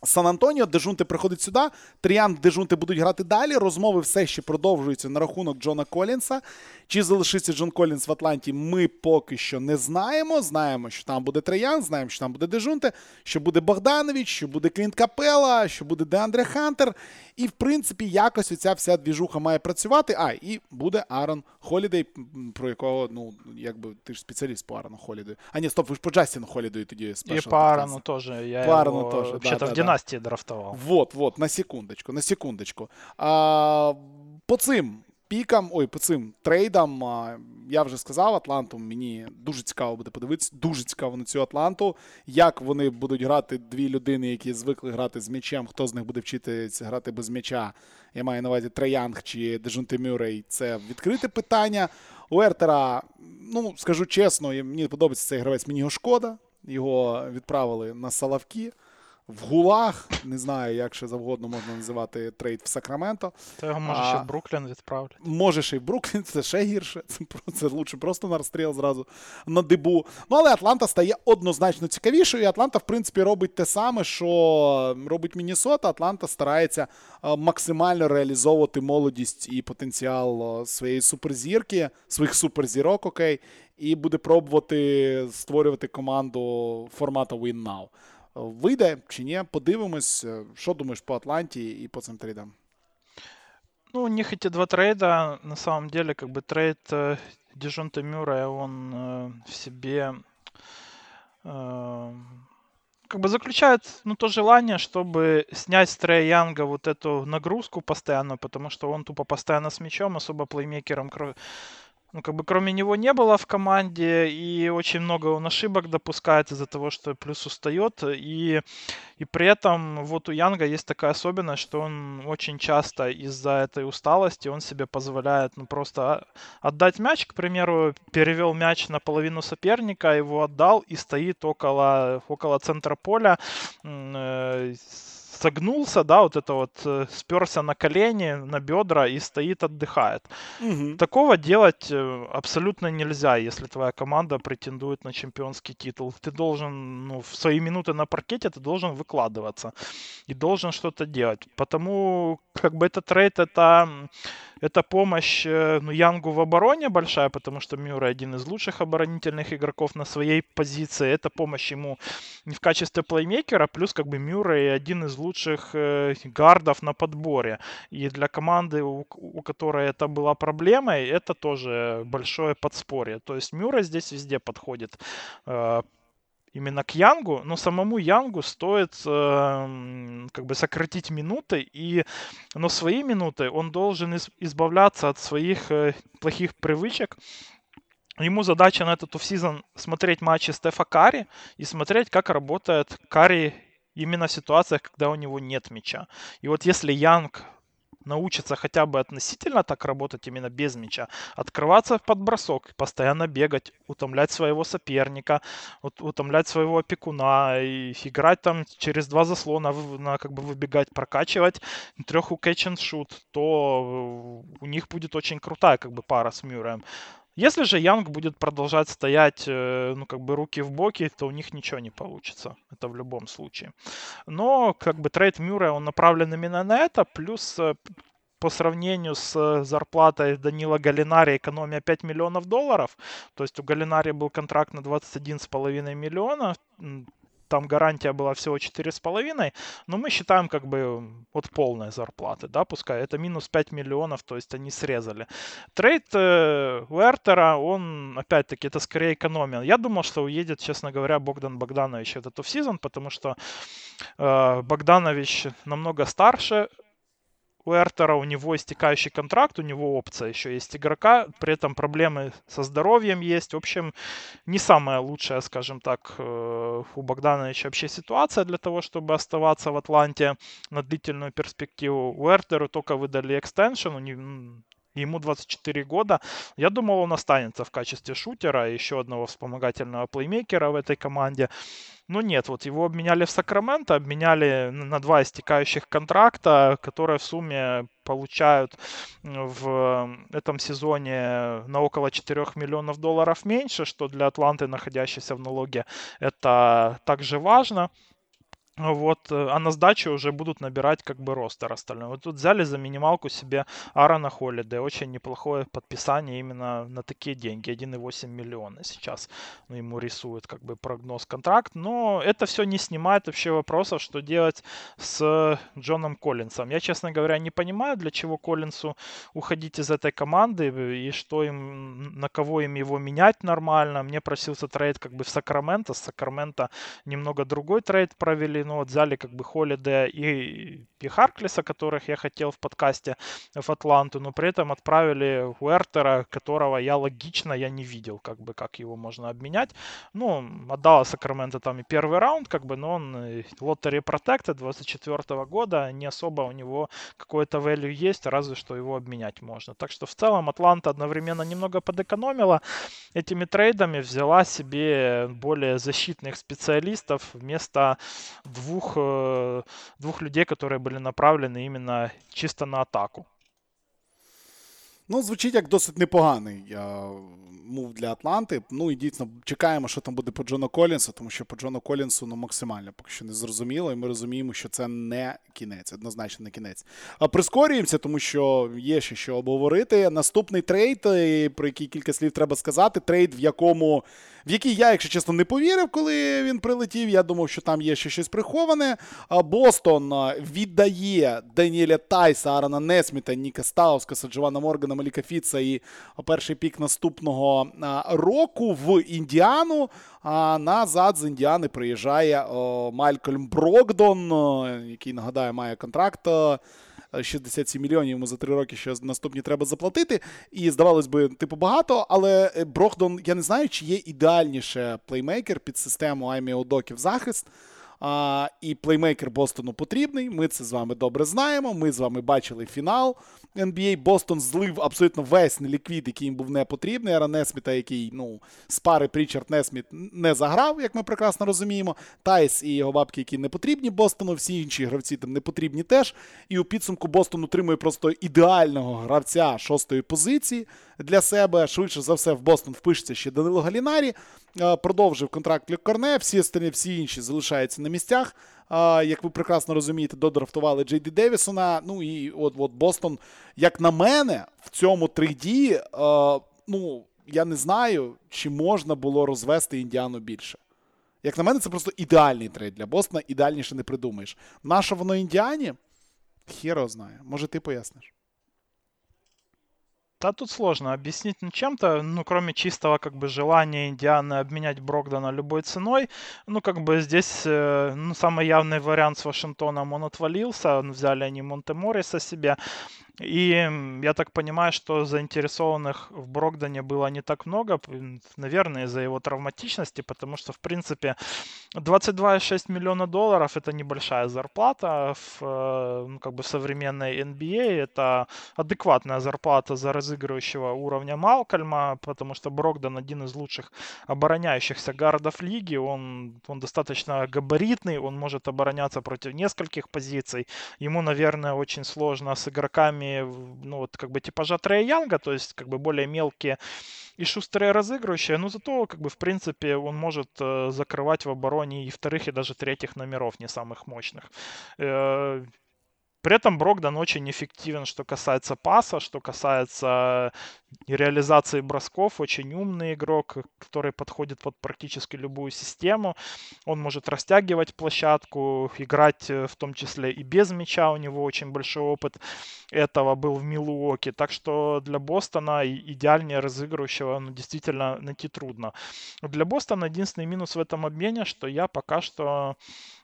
Сан-Антоніо, Дежонте приходить сюди. Трей Янг, Дежонте будуть грати далі. Розмови все ще продовжуються на рахунок Джона Колінса. Чи залишиться Джон Колінс в Атланті, ми поки що не знаємо. Знаємо, що там буде Трей Янг, знаємо, що там буде Дежонте, що буде Богданович, що буде Клінт Капела, що буде Деандре Хантер. І, в принципі, якось оця вся двіжуха має працювати. А, і буде Аарон Холідей, про якого, ну, якби ти ж спеціаліст по Аарону Холідею. А ні, стоп, ви ж по Джастіну Холідею тоді І по Аарону теж. Я по Аарону его, тоже, да, да, в династії драфтував. Вот, вот, на секундочку, на секундочку. А, По цим пікам, ой, по цим трейдам, я вже сказав, Атланту мені дуже цікаво буде подивитися. Дуже цікаво на цю Атланту. Як вони будуть грати дві людини, які звикли грати з м'ячем, хто з них буде вчитися грати без м'яча. Я маю на увазі Трей Янг чи Дежонте Мюррей. Це відкрите питання. У Ертера, ну скажу чесно, мені подобається цей гравець, мені його шкода. Його відправили на Соловки, в ГУЛАГ. Не знаю, як ще завгодно можна називати трейд в Сакраменто. Та його може ще в Бруклін відправлять. Може ще й в Бруклін, це ще гірше. Це це лучше просто на розстріл зразу на дибу. Ну, але Атланта стає однозначно цікавішою. І Атланта, в принципі, робить те саме, що робить Міннесота. Атланта старається максимально реалізовувати молодість і потенціал своєї суперзірки, своїх суперзірок, окей, і буде пробувати створювати команду формату Win Now. Вийде чи ні, подивимось. Що думаєш по Атланті і по цим трейдам? Ну, у них эти два трейда, на самом деле, как бы трейд э, Дежонта Мюра, он э, в себе э, как бы заключает ну, то желание, чтобы снять с Трея Янга вот эту нагрузку постоянно, потому что он тупо постоянно с мячом, особо плеймейкером ну, как бы кроме него не было в команде, и очень много он ошибок допускает из-за того, что плюс устает, и, и при этом вот у Янга есть такая особенность, что он очень часто из-за этой усталости он себе позволяет ну, просто отдать мяч, к примеру, перевел мяч на половину соперника, его отдал и стоит около, около центра поля, э, согнулся, да, вот это вот э, сперся на колени, на бедра и стоит, отдыхает. Угу. Такого делать э, абсолютно нельзя, если твоя команда претендует на чемпионский титул. Ты должен, ну, в свои минуты на паркете ты должен выкладываться и должен что-то делать. Потому как бы этот трейд это это помощь э, ну, Янгу в обороне большая, потому что Мюррей один из лучших оборонительных игроков на своей позиции. Это помощь ему в качестве плеймейкера, плюс как бы Мюррей один из лучших э, гардов на подборе. И для команды, у, у которой это была проблемой, это тоже большое подспорье. То есть Мюррей здесь везде подходит э, именно к Янгу, но самому Янгу стоит э, как бы сократить минуты, и, но свои минуты он должен из, избавляться от своих э, плохих привычек. Ему задача на этот офсезон смотреть матчи Стефа Кари и смотреть, как работает Кари именно в ситуациях, когда у него нет мяча. И вот если Янг научится хотя бы относительно так работать именно без мяча, открываться под бросок, постоянно бегать, утомлять своего соперника, утомлять своего опекуна, и играть там через два заслона, на, как бы выбегать, прокачивать треху catch and shoot, то у них будет очень крутая как бы пара с Мюрреем. Если же Янг будет продолжать стоять, э, ну, как бы руки в боки, то у них ничего не получится. Это в любом случае. Но, как бы, трейд Мюррея, он направлен именно на это, плюс э, по сравнению с зарплатой Данила Галинари экономия 5 миллионов долларов. То есть у Галинари был контракт на 21,5 миллиона там гарантия была всего 4,5, но мы считаем как бы от полной зарплаты, да, пускай это минус 5 миллионов, то есть они срезали. Трейд э, Уэртера, он, опять-таки, это скорее экономия. Я думал, что уедет, честно говоря, Богдан Богданович этот офсезон, потому что э, Богданович намного старше, у Эртера у него истекающий контракт, у него опция еще есть игрока, при этом проблемы со здоровьем есть. В общем, не самая лучшая, скажем так, э, у Богдановича вообще ситуация для того, чтобы оставаться в Атланте на длительную перспективу. У Эртеру только выдали экстеншн, ему 24 года. Я думал, он останется в качестве шутера, еще одного вспомогательного плеймейкера в этой команде. Но нет, вот его обменяли в Сакраменто, обменяли на два истекающих контракта, которые в сумме получают в этом сезоне на около 4 миллионов долларов меньше, что для Атланты, находящейся в налоге, это также важно. Вот, э, а на сдачу уже будут набирать как бы ростер остальной. Вот тут взяли за минималку себе Аарона Холлиде. Очень неплохое подписание именно на такие деньги. 1,8 миллиона сейчас ну, ему рисует как бы прогноз контракт. Но это все не снимает вообще вопросов, что делать с Джоном Коллинсом. Я, честно говоря, не понимаю, для чего Коллинсу уходить из этой команды и что им, на кого им его менять нормально. Мне просился трейд как бы в Сакраменто. С Сакраменто немного другой трейд провели ну вот взяли как бы Холиде и, и Харклиса, которых я хотел в подкасте в Атланту, но при этом отправили Уэртера, которого я логично я не видел, как бы как его можно обменять. Ну, отдала Сакраменто там и первый раунд, как бы, но он лотерей Protected 24 года, не особо у него какое-то value есть, разве что его обменять можно. Так что в целом Атланта одновременно немного подэкономила этими трейдами, взяла себе более защитных специалистов вместо двух, э, двух людей, которые были направлены именно чисто на атаку. Ну, звучить як досить непоганий, я, move для Атланти. Ну і дійсно чекаємо, що там буде по Джону Колінсу, тому що по Джону Колінсу ну, максимально поки що не зрозуміло, і ми розуміємо, що це не кінець, однозначно не кінець. А прискорюємося, тому що є ще що обговорити. Наступний трейд, про який кілька слів треба сказати, трейд, в якому в який я, якщо чесно, не повірив, коли він прилетів. Я думав, що там є ще щось приховане. Бостон віддає Даніеля Тайса, Арана Несміта, Ніка Стаускаса, Джована Моргана, Маліка Фіца і перший пік наступного року в Індіану. А назад з Індіани приїжджає Малькольм Брокдон, який нагадаю, має контракт. 67 мільйонів йому за три роки, що наступні треба заплатити. І здавалось би, типу, багато, але е, Брохдон, я не знаю, чи є ідеальніше плеймейкер під систему Аймі Одоків захист. А, І плеймейкер Бостону потрібний. Ми це з вами добре знаємо. Ми з вами бачили фінал NBA. Бостон злив абсолютно весь неліквід, який їм був не потрібний. Ара Несміта, який ну, з пари Прічард Несміт не заграв, як ми прекрасно розуміємо. Тайс і його бабки, які не потрібні Бостону, всі інші гравці там не потрібні теж. І у підсумку Бостон утримує просто ідеального гравця шостої позиції для себе. Швидше за все, в Бостон впишеться ще Данило Галінарі. Продовжив контракт Люк Корне, всі всі інші залишаються на місцях. Як ви прекрасно розумієте, додрафтували Джей Ді Девісона. Ну і от от Бостон, як на мене, в цьому трейді, ну, я не знаю, чи можна було розвести Індіану більше. Як на мене, це просто ідеальний трейд для Бостона, ідеальніше не придумаєш. Наше воно індіані? Хіро знає. Може, ти поясниш? Да, тут сложно объяснить ну, чем-то, ну, кроме чистого, как бы, желания Индианы обменять Брогдана любой ценой. Ну, как бы, здесь, э, ну, самый явный вариант с Вашингтоном, он отвалился, взяли они Монте-Мориса себе. И я так понимаю, что заинтересованных в Брогдане было не так много, наверное, из-за его травматичности, потому что, в принципе, 22,6 миллиона долларов это небольшая зарплата в э, ну, как бы современной NBA. Это адекватная зарплата за разыгрывающего уровня Малкольма, потому что Брогдан один из лучших обороняющихся гардов лиги. Он, он достаточно габаритный, он может обороняться против нескольких позиций. Ему, наверное, очень сложно с игроками ну, вот, как бы типажа Трея Янга, то есть, как бы более мелкие и шустрые разыгрывающие, но зато, как бы, в принципе, он может э, закрывать в обороне и вторых, и даже третьих номеров, не самых мощных. Э, при этом Брогдан очень эффективен, что касается паса, что касается реализации бросков. Очень умный игрок, который подходит под практически любую систему. Он может растягивать площадку, играть э, в том числе и без мяча. У него очень большой опыт этого был в Милуоке. Так что для Бостона идеальнее разыгрывающего ну, действительно найти трудно. Для Бостона единственный минус в этом обмене, что я пока что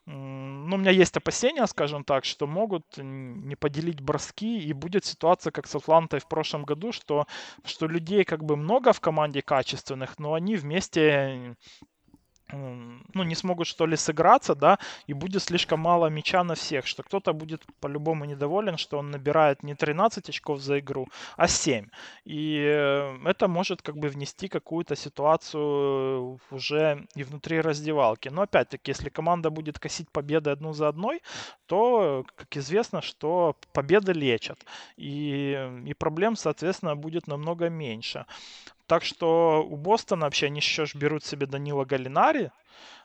ну, у меня есть опасения, скажем так, что могут не поделить броски, и будет ситуация, как с Атлантой в прошлом году, что, что людей как бы много в команде качественных, но они вместе ну, не смогут, что ли, сыграться, да, и будет слишком мало мяча на всех, что кто-то будет по-любому недоволен, что он набирает не 13 очков за игру, а 7. И э, это может как бы внести какую-то ситуацию уже и внутри раздевалки. Но опять-таки, если команда будет косить победы одну за одной, то, как известно, что победы лечат. И, и проблем, соответственно, будет намного меньше. Так что у Бостона вообще они еще берут себе Данила Галинари,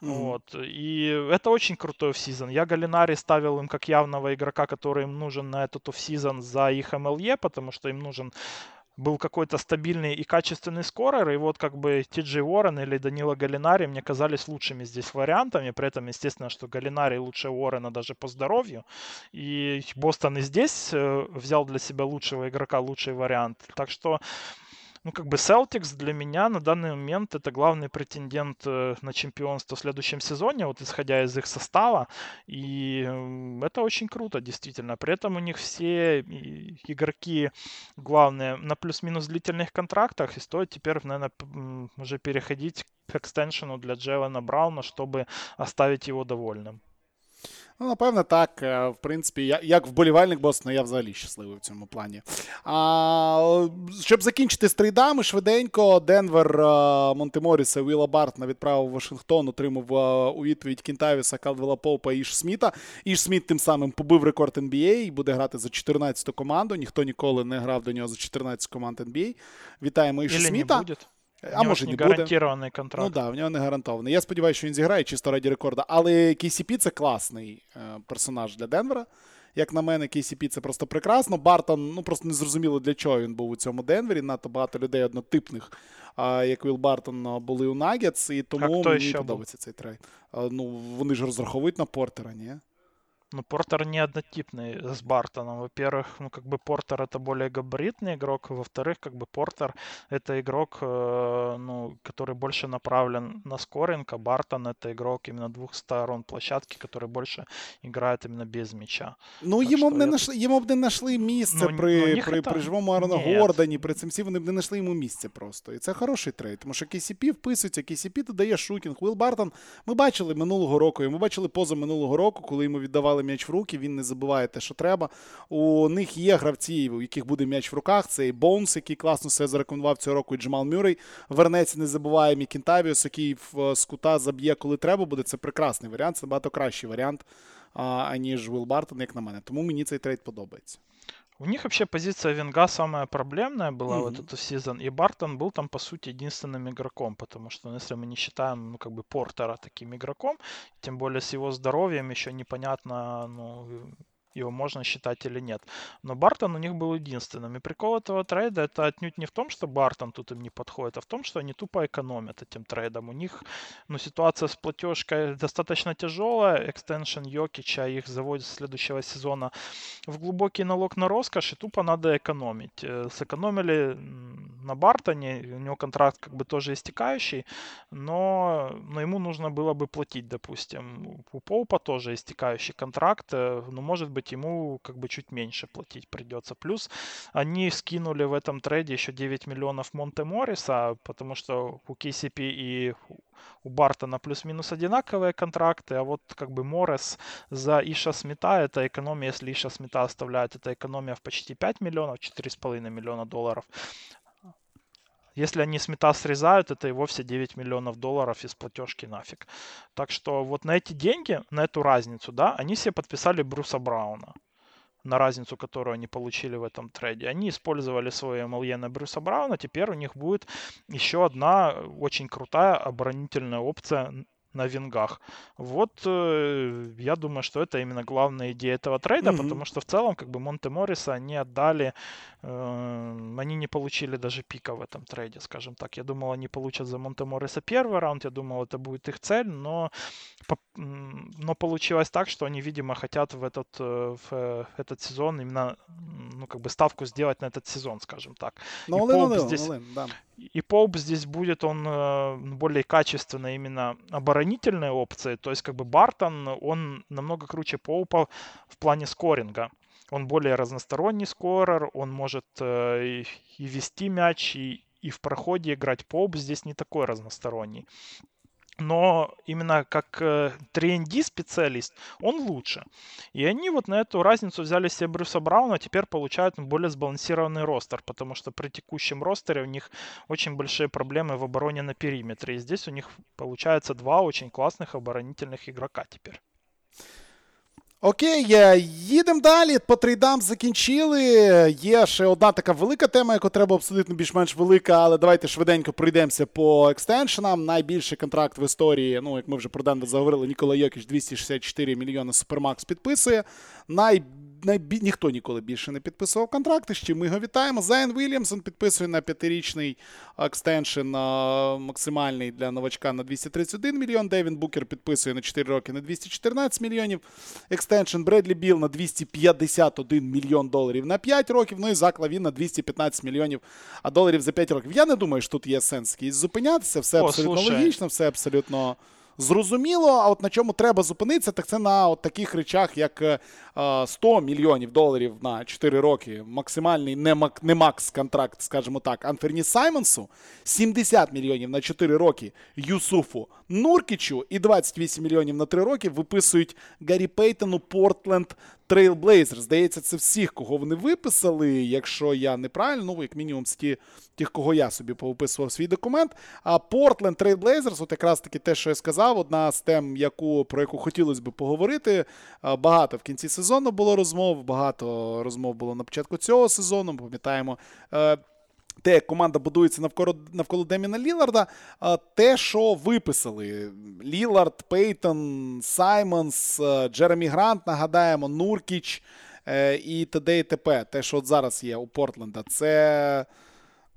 Mm-hmm. Вот. И это очень крутой офсезон. Я Галинари ставил им как явного игрока, который им нужен на этот офсезон за их МЛЕ, потому что им нужен был какой-то стабильный и качественный скорер, и вот как бы Ти Джей Уоррен или Данила Галинари мне казались лучшими здесь вариантами, при этом, естественно, что Галинари лучше Уоррена даже по здоровью, и Бостон и здесь э, взял для себя лучшего игрока, лучший вариант, так что ну, как бы Celtics для меня на данный момент это главный претендент э, на чемпионство в следующем сезоне, вот исходя из их состава. И это очень круто, действительно. При этом у них все игроки главные на плюс-минус длительных контрактах, и стоит теперь, наверное, уже переходить к экстеншену для Джелена Брауна, чтобы оставить его довольным. Ну, напевно, так. В принципі, я, як вболівальник Бостона, я взагалі щасливий в цьому плані. А, Щоб закінчити з трейдами, швиденько, Денвер Монтеморіса Віла Бартна відправив Вашингтон, отримав у відповідь Кінтавіса, Калдвела Попа і Іш Сміта. Іш Сміт тим самим побив рекорд NBA і буде грати за 14-ту команду. Ніхто ніколи не грав до нього за 14 команд NBA. Вітаємо Іша Сміта. Не. А може не гарантований контракт. Ну так, да, в нього не гарантований. Я сподіваюся, що він зіграє чисто раді рекорда. Але KCP це класний е, персонаж для Денвера. Як на мене, KCP це просто прекрасно. Бартон, ну просто не зрозуміло, для чого він був у цьому Денвері. Надто багато людей однотипних, як Віл Бартон, були у Нагетс, і тому мені подобається був? цей трейд. Ну, вони ж розраховують на Портера, ні? Ну, Портер не однотипный с Бартоном. Во-первых, ну, как бы Портер это более габаритный игрок. Во-вторых, как бы Портер это игрок, э, ну, который больше направлен на скоринг, а Бартон это игрок именно двух сторон площадки, который больше играет именно без мяча. Ну, йому б не нашли, йому б не знайшли місце ну, при, ну, при, при живому Арону Гордоні, при цим всі вони б не знайшли йому місце просто. І це хороший трейд, тому що KCP вписується, KCP додає шутінг. Уилл Бартон, ми бачили минулого року, і ми бачили поза минулого року, коли йому віддавали взяли м'яч в руки, він не забиває те, що треба. У них є гравці, у яких буде м'яч в руках. Це і Боунс, який класно себе зарекомендував цього року, і Джамал Мюррей. Врешті, не забуваємо, Кентавіус, який з кута заб'є, коли треба буде. Це прекрасний варіант, це набагато кращий варіант, аніж Уилл Бартон, як на мене. Тому мені цей трейд подобається. У них вообще позиция Винга самая проблемная была mm-hmm. вот этот сезон, и Бартон был там, по сути, единственным игроком, потому что, ну, если мы не считаем, ну, как бы, Портера таким игроком, тем более с его здоровьем еще непонятно, ну, его можно считать или нет. Но Бартон у них был единственным. И прикол этого трейда это отнюдь не в том, что Бартон тут им не подходит, а в том, что они тупо экономят этим трейдом. У них ну, ситуация с платежкой достаточно тяжелая. Экстеншн Йокича их заводит с следующего сезона в глубокий налог на роскошь, и тупо надо экономить. Э, сэкономили на Бартоне, у него контракт как бы тоже истекающий, но, но ему нужно было бы платить, допустим. У Поупа тоже истекающий контракт, э, но может быть ему как бы чуть меньше платить придется. Плюс они скинули в этом трейде еще 9 миллионов Монте Морриса, потому что у KCP и у Бартона плюс-минус одинаковые контракты, а вот как бы Моррис за Иша Смита, это экономия, если Иша Смита оставляет, это экономия в почти 5 миллионов, 4,5 миллиона долларов. Если они смета срезают, это и вовсе 9 миллионов долларов из платежки нафиг. Так что вот на эти деньги, на эту разницу, да, они себе подписали Бруса Брауна на разницу, которую они получили в этом трейде. Они использовали свое MLE на Брюса Брауна, теперь у них будет еще одна очень крутая оборонительная опция на вингах. Вот э, я думаю, что это именно главная идея этого трейда, mm-hmm. потому что в целом как бы Монте Морриса они отдали, они не получили даже пика в этом трейде, скажем так. Я думал, они получат за Монте Морриса первый раунд, я думал, это будет их цель, но, но получилось так, что они, видимо, хотят в этот, э, в э, этот сезон именно, ну как бы ставку сделать на этот сезон, скажем так. No, И Поуп здесь, no, да. И Поуп здесь будет он э, более качественно именно оборонительные опции, то есть как бы Бартон, он намного круче Поупа в плане скоринга. Он более разносторонний скорер, он может э, и, вести мяч, и, и в проходе играть. Поуп здесь не такой разносторонний но именно как э, 3D специалист он лучше. И они вот на эту разницу взяли себе Брюса Брауна, а теперь получают более сбалансированный ростер, потому что при текущем ростере у них очень большие проблемы в обороне на периметре. И здесь у них получается два очень классных оборонительных игрока теперь. Окей, їдемо далі. По трейдам закінчили. Є ще одна така велика тема, яку треба обсудити більш-менш велика, але давайте швиденько пройдемося по екстеншенам. Найбільший контракт в історії, ну як ми вже про Денвер заговорили, Нікола Йокіч 264 мільйони Супермакс підписує. Най найбі... ніхто ніколи більше не підписував контракти. Ще ми його вітаємо. Зайон Вільямсон підписує на п'ятирічний extension максимальний для новачка на 231 мільйон. Девін Букер підписує на 4 роки на 214 мільйонів. Extension Бредлі Біл на 251 мільйон доларів на 5 років. Ну і Зак Лавін на 215 мільйонів доларів за 5 років. Я не думаю, що тут є сенс зупинятися. Все О, абсолютно слушай. логічно, все абсолютно зрозуміло. А от на чому треба зупинитися, так це на от таких речах, як 100 е, мільйонів доларів на 4 роки. Максимальний не, мак, не макс контракт, скажімо так, Анферні Саймонсу, 70 мільйонів на 4 роки Юсуфу Нуркічу і 28 мільйонів на 3 роки виписують Гаррі Пейтону Портленд Trailblazers. Здається, це всіх, кого вони виписали. Якщо я неправильно, ну як мінімум з ті, тих, кого я собі повиписував свій документ. А Portland Trailblazers, от якраз таки те, що я сказав, одна з тем, яку, про яку хотілося б поговорити. Багато в кінці сезону було розмов, багато розмов було на початку цього сезону. Пам'ятаємо. Те, як команда будується навколо навколо Деміна Ліларда, те, що виписали: Лілард, Пейтон, Саймонс, Джеремі Грант, нагадаємо, Нуркіч е, і т.д. і т.п. Те, що от зараз є у Портленда, це.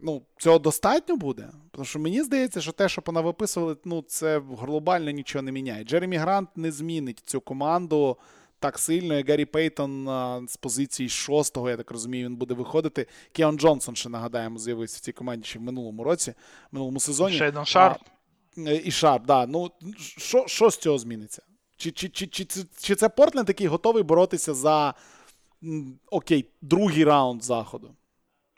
Ну, цього достатньо буде. Тому що мені здається, що те, що виписували, ну, це глобально нічого не міняє. Джеремі Грант не змінить цю команду так сильно, як Гаррі Пейтон з позиції шостого, я так розумію, він буде виходити. Кіан Джонсон, ще нагадаємо, з'явився в цій команді ще в минулому році, в минулому сезоні. Шейдон Шарп. Е, і Шарп, да. Ну, що що з цього зміниться? Чи чи, чи, чи, чи, чи це Портленд, який готовий боротися за окей, другий раунд заходу?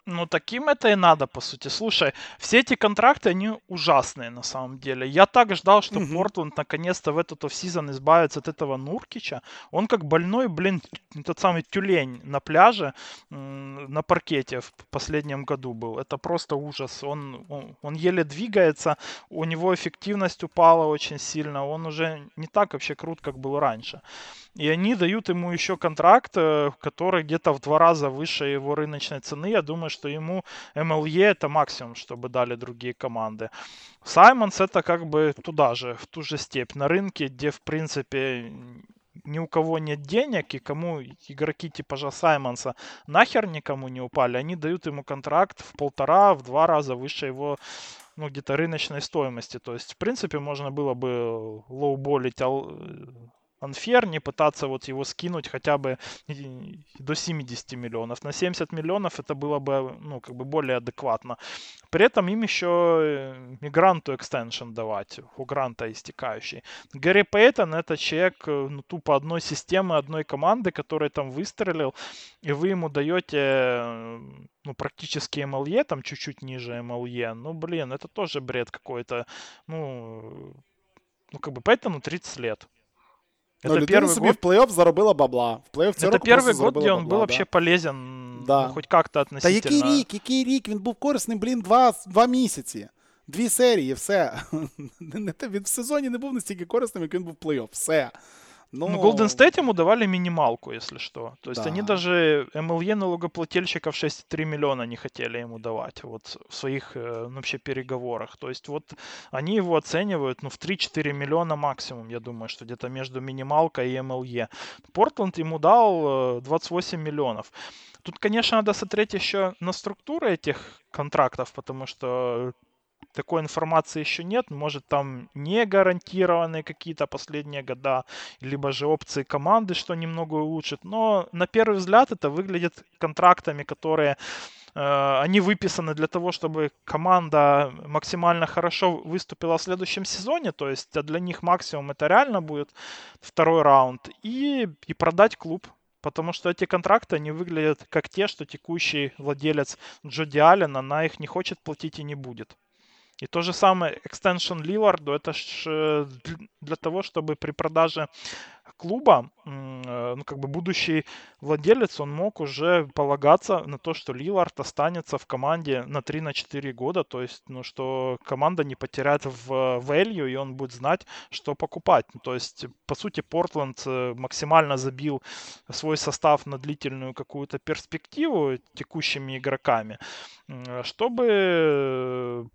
Ну, таким это и надо, по сути. Слушай, все эти контракты, они ужасные на самом деле. Я так ждал, что mm-hmm. Портленд наконец-то в этот офсезон избавится от этого Нуркича. Он как больной, блин, тот самый тюлень на пляже, на паркете в последнем году был. Это просто ужас. Он, он, он еле двигается, у него эффективность упала очень сильно. Он уже не так вообще крут, как был раньше. И они дают ему еще контракт, э, который где-то в два раза выше его рыночной цены. Я думаю, что ему MLE это максимум, чтобы дали другие команды. Саймонс это как бы туда же, в ту же степь. На рынке, где в принципе ни у кого нет денег, и кому игроки типа же Саймонса нахер никому не упали, они дают ему контракт в полтора, в два раза выше его ну, где-то рыночной стоимости. То есть, в принципе, можно было бы лоуболить Анфер, не пытаться вот его скинуть хотя бы до 70 миллионов. На 70 миллионов это было бы, ну, как бы более адекватно. При этом им еще э, и гранту экстеншн давать, у гранта истекающий. Гэри Пейтон это человек, э, ну, тупо одной системы, одной команды, который там выстрелил, и вы ему даете э, ну, практически MLE, там чуть-чуть ниже MLE. Ну, блин, это тоже бред какой-то. Ну, ну, как бы Пейтону 30 лет. Это Но первый себе год... в плей-офф заробила бабла. В плей-офф Це перший год, де він був вообще полезен, да. ну, хоч як-то относительно. Та який рік, який рік? Він був корисним, блін, два, два місяці. Дві серії, все. Він в сезоні не був настільки корисним, як він був в плей-офф. Все. Но... Ну, Golden State ему давали минималку, если что. То есть да. они даже MLE налогоплательщиков 6,3 миллиона не хотели ему давать вот в своих э, ну, вообще переговорах. То есть вот они его оценивают ну, в 3-4 миллиона максимум, я думаю, что где-то между минималкой и MLE. Портленд ему дал 28 э, миллионов. Тут, конечно, надо смотреть еще на структуру этих контрактов, потому что такой информации еще нет. Может, там не гарантированные какие-то последние года, либо же опции команды, что немного улучшит. Но на первый взгляд это выглядит контрактами, которые э, они выписаны для того, чтобы команда максимально хорошо выступила в следующем сезоне, то есть а для них максимум это реально будет второй раунд, и, и продать клуб. Потому что эти контракты, они выглядят как те, что текущий владелец Джоди Аллена на их не хочет платить и не будет. И то же самое экстеншн Лиларду, это ж э, для того, чтобы при продаже клуба, э, ну, как бы будущий владелец, он мог уже полагаться на то, что Лилард останется в команде на 3-4 года, то есть, ну, что команда не потеряет в value, и он будет знать, что покупать. Ну, то есть, по сути, Портленд э, максимально забил свой состав на длительную какую-то перспективу текущими игроками, чтобы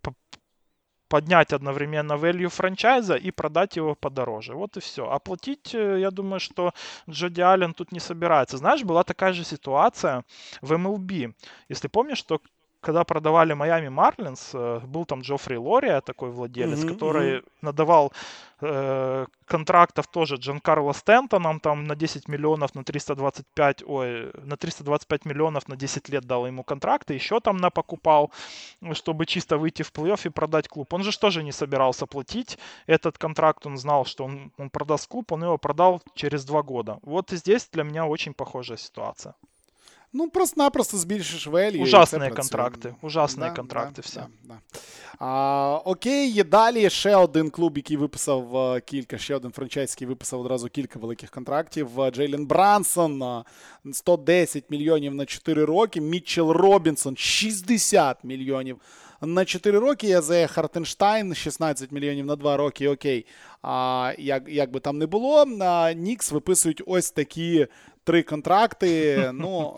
поднять одновременно value франчайза и продать его подороже. Вот и все. Оплатить, э, я думаю, что Джоди Аллен тут не собирается. Знаешь, была такая же ситуация в MLB. Если помнишь, что когда продавали Майами Марлинс, э, был там Джоффри Лория, такой владелец, mm-hmm, который mm-hmm. надавал э, контрактов тоже Джан Карло Стентоном там на 10 миллионов на 325, ой, на 325 миллионов на 10 лет дал ему контракты, еще там напокупал, чтобы чисто выйти в плей-офф и продать клуб. Он же тоже не собирался платить этот контракт, он знал, что он, он продаст клуб, он его продал через два года. Вот и здесь для меня очень похожая ситуация. Ну, просто-напросто збільшиш value. Ужасні контракти. Ужасні да, контракти да, всі. Да. А, Окей, є далі ще один клуб, який виписав е, кілька, ще один франчайз, який виписав одразу кілька великих контрактів. Е, Джейлен Брансон 110 мільйонів на 4 роки. Мітчел Робінсон 60 мільйонів на 4 роки. Язея Хартенштайн 16 мільйонів на 2 роки. Окей. А, Як як би там не було, а, Нікс виписують ось такі три контракти. Ну,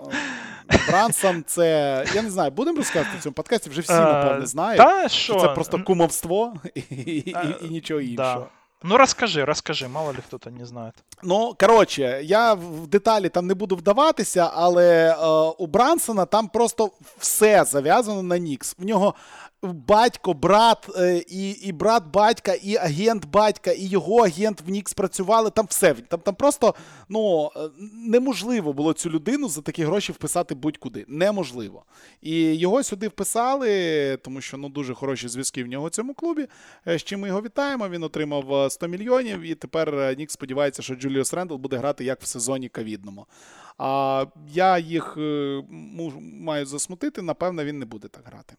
Брансон, це. Я не знаю, будемо розказувати в цьому подкасті, вже всі, напевне, знають. Та, що? Це просто кумовство і, і, і нічого іншого. Да. Ну, розкажи, розкажи, мало ли хто не знає. Ну, коротше, я в деталі там не буду вдаватися, але е, у Брансона там просто все зав'язано на Нікс. В нього батько, брат, е, і і брат батька, і агент батька, і його агент в Нікс працювали. Там все. Там там просто ну, е, неможливо було цю людину за такі гроші вписати будь-куди. Неможливо. І його сюди вписали, тому що ну, дуже хороші зв'язки в нього в цьому клубі. Е, з чим ми його вітаємо. Він отримав 100 мільйонів, і тепер Нікс сподівається, що Джуліус Рендл буде грати як в сезоні ковідному. А я їх маю засмутити, напевно, він не буде так грати.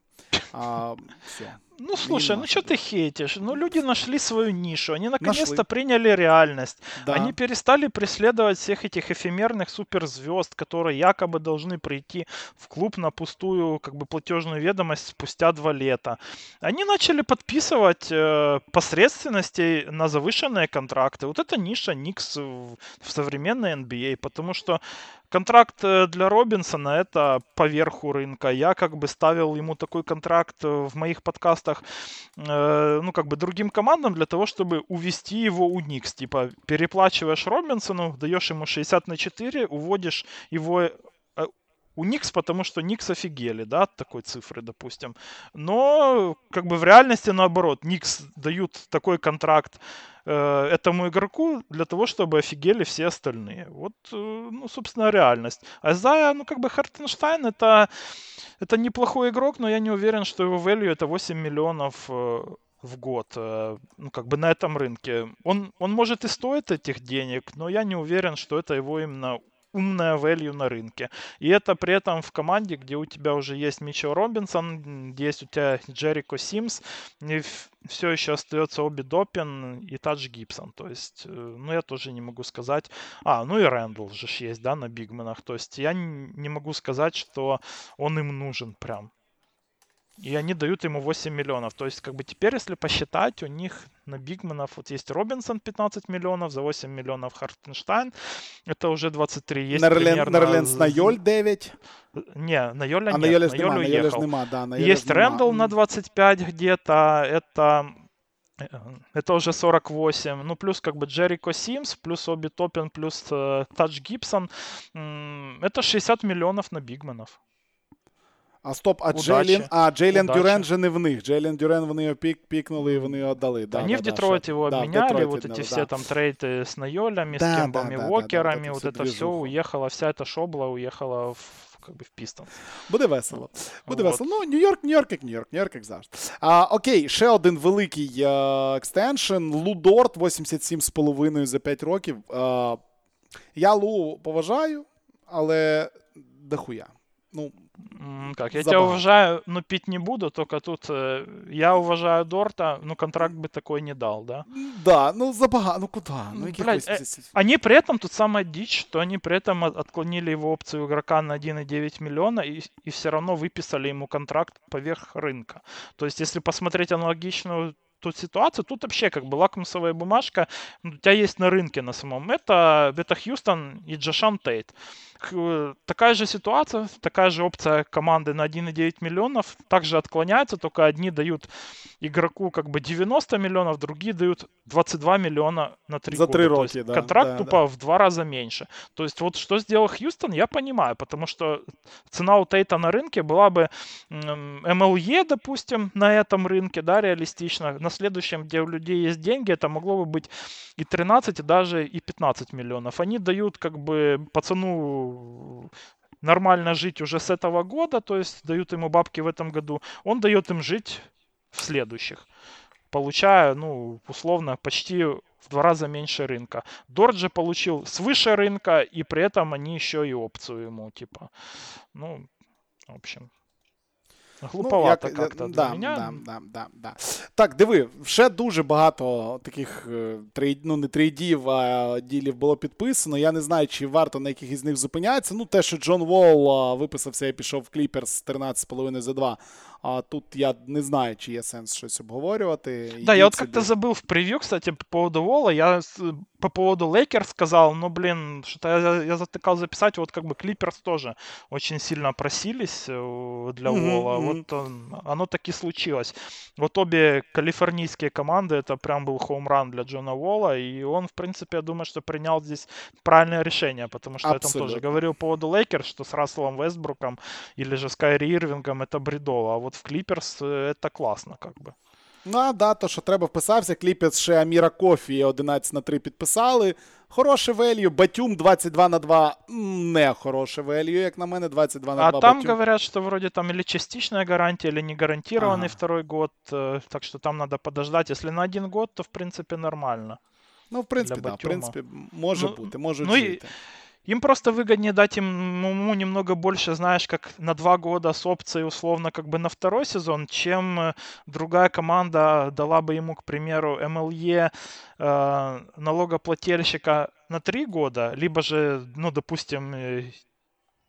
А, все. Ну, слушай, ну что ты хейтишь? Ну, люди нашли свою нишу, они наконец-то приняли реальность. Да. Они перестали преследовать всех этих эфемерных суперзвезд, которые якобы должны прийти в клуб на пустую как бы платежную ведомость спустя два лета. Они начали подписывать э, посредственностей на завышенные контракты. Вот это ниша Никс в, в современной NBA, потому что Контракт э, для Робинсона это поверху рынка. Я как бы ставил ему такой контракт э, в моих подкастах, э, ну как бы другим командам для того, чтобы увести его у Никс. Типа переплачиваешь Робинсону, даешь ему 60 на 4, уводишь его э, у Никс, потому что Никс офигели, да, от такой цифры, допустим. Но как бы в реальности наоборот. Никс дают такой контракт Э, этому игроку для того, чтобы офигели все остальные. Вот, э, ну, собственно, реальность. Айзая, ну, как бы Хартенштайн это, это неплохой игрок, но я не уверен, что его value это 8 миллионов э, в год, ну, как бы на этом рынке. Он, он может и стоит этих денег, но я не уверен, что это его именно умная value на рынке. И это при этом в команде, где у тебя уже есть Митчел Робинсон, где есть у тебя Джерико Симс, и все еще остается Оби Допин и Тадж Гибсон. То есть, э, ну, я тоже не могу сказать. А, ну и Рэндл же есть, да, на бигменах. То есть, я не могу сказать, что он им нужен прям. И они дают ему 8 миллионов. То есть, как бы теперь, если посчитать, у них на бигменов вот есть Робинсон 15 миллионов, за 8 миллионов Хартенштайн. Это уже 23. Есть Нерлен, примерно... Нерленс на Йоль 9. Не, на Йоля а нет. На уехал. На Йоле нема, да, на есть Рэндалл на 25 где-то. Это э, это уже 48. Ну, плюс как бы Джерико Симс, плюс Оби Топин, плюс э, Тадж Гибсон. Это 60 миллионов на бигменов. А стоп, а Джейлен, а Джейлен Дюрен же не в них. Джейлен Дюрен вони його пік, пікнули і вони його отдали. Да, Они да, в Детройте его да, обменяли, вот эти все там трейды с Найолями, да, с Кембами, да, Уокерами, вот это все уехало, вся эта шобла уехала в как бы в Пістон. Буде весело. Буде вот. весело. Ну, Нью-Йорк, Нью-Йорк, як Нью-Йорк, Нью-Йорк, як завжди. А, Окей, ще один великий екстеншн. Лудорт 87,5 за 5 років. А, я Лу поважаю, але дохуя. ну, как, я забагато. тебя уважаю, но пить не буду, только тут э, я уважаю Дорта, но контракт бы такой не дал, да? Да, ну забагато, ну куда? Ну, Блядь, э, они при этом, тут самая дичь, что они при этом отклонили его опцию игрока на 1,9 миллиона и, и все равно выписали ему контракт поверх рынка. То есть, если посмотреть аналогичную тут ситуацию, тут вообще как бы лакмусовая бумажка у тебя есть на рынке на самом. Это, это Хьюстон и Джашан Тейт. Такая же ситуация, такая же опция команды на 1,9 миллионов также отклоняется, только одни дают игроку как бы 90 миллионов, другие дают 22 миллиона на 3 За года. 3 роки, да. Контракт да, тупо да. в два раза меньше. То есть вот что сделал Хьюстон, я понимаю, потому что цена у Тейта на рынке была бы MLE, допустим, на этом рынке, да, реалистично. На следующем, где у людей есть деньги, это могло бы быть и 13, и даже и 15 миллионов. Они дают как бы пацану нормально жить уже с этого года, то есть дают ему бабки в этом году, он дает им жить в следующих, получая, ну, условно, почти в два раза меньше рынка. Дорджи получил свыше рынка, и при этом они еще и опцию ему, типа, ну, в общем. Глуповато ну, як, как-то да, для мене. Да, да, да, да. Так, диви, ще дуже багато таких е, ну не трейдів, а ділів було підписано. Я не знаю, чи варто на яких із них зупинятися. Ну, те, що Джон Волл виписався і пішов в Кліперс 13,5 за 2. А тут я не знаю, чи є сенс щось обговорювати. Да, я вот как-то забыл в превью, кстати, по поводу Вола. Я по поводу Лейкерс сказал, ну, блин, что-то я, я затыкал записать, вот как бы Клиперс тоже очень сильно просились э, для mm-hmm, Вола. Mm-hmm. Вот он, оно таки случилось. Вот обе калифорнийские команды, это прям был хоумран для Джона Вола, и он, в принципе, я думаю, что принял здесь правильное решение, потому что Абсолютно. я там тоже говорил по поводу Лейкерс, что с Расселом Вестбруком или же с Кайри Ирвингом это бредово, а вот в Клиперс э, это классно как бы. Ну, а да, то, що треба вписався. Кліпець ще Аміра Кофі 11 на 3 підписали. Хороше велью. Батюм 22 на 2 не хороше велью, як на мене, 22 на 2. А там Батюм. говорят, что вроде там или частичная гарантия, или не гарантированный ага. второй год. Э, так что там надо подождать. Если на один год, то в принципе нормально. Ну, в принципі, да, в принципі, може ну, бути, може ну, жити. І... Им просто выгоднее дать ему немного больше, знаешь, как на два года с опцией условно как бы на второй сезон, чем э, другая команда дала бы ему, к примеру, МЛЕ э, налогоплательщика на три года, либо же, ну, допустим, э,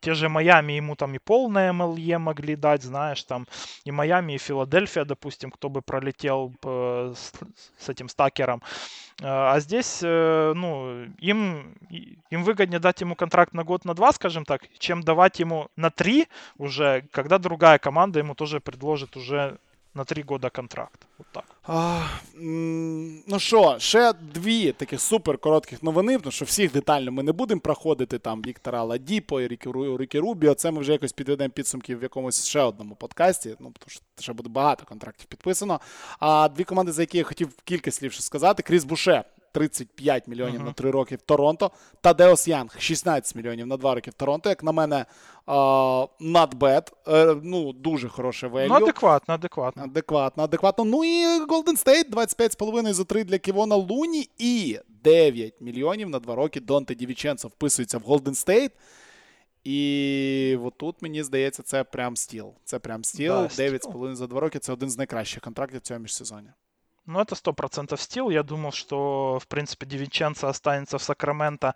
те же Майами ему там и полное МЛЕ могли дать, знаешь, там и Майами, и Филадельфия, допустим, кто бы пролетел с, с этим стакером. А здесь, э, ну, им, им выгоднее дать ему контракт на год, на два, скажем так, чем давать ему на три уже, когда другая команда ему тоже предложит уже на три года контракт. От так. А, Ну що, ще дві таких супер коротких новини, тому що всіх детально ми не будемо проходити. Там Віктора Ладіпо і Рікі, Рубіо. Це ми вже якось підведемо підсумки в якомусь ще одному подкасті. Ну, тому що ще буде багато контрактів підписано. А дві команди, за які я хотів кілька слів ще сказати, Кріс Буше 35 мільйонів uh-huh. на 3 роки в Торонто. Та Деос Янг 16 мільйонів на 2 роки в Торонто. Як на мене, bad. Uh, ну, дуже хороше value. Ну, адекватно, адекватно. Адекватно, адекватно. Ну і Golden State 25,5 за 3 для Ківона Луні і 9 мільйонів на 2 роки Донте Дівіченцо вписується в Golden State. І отут, мені здається, це прям стіл. Це прям стіл. Да, 9,5 за 2 роки це один з найкращих контрактів цього міжсезоння. Ну, это сто процентов стил. Я думал, что, в принципе, Дивиченцо останется в Сакраменто,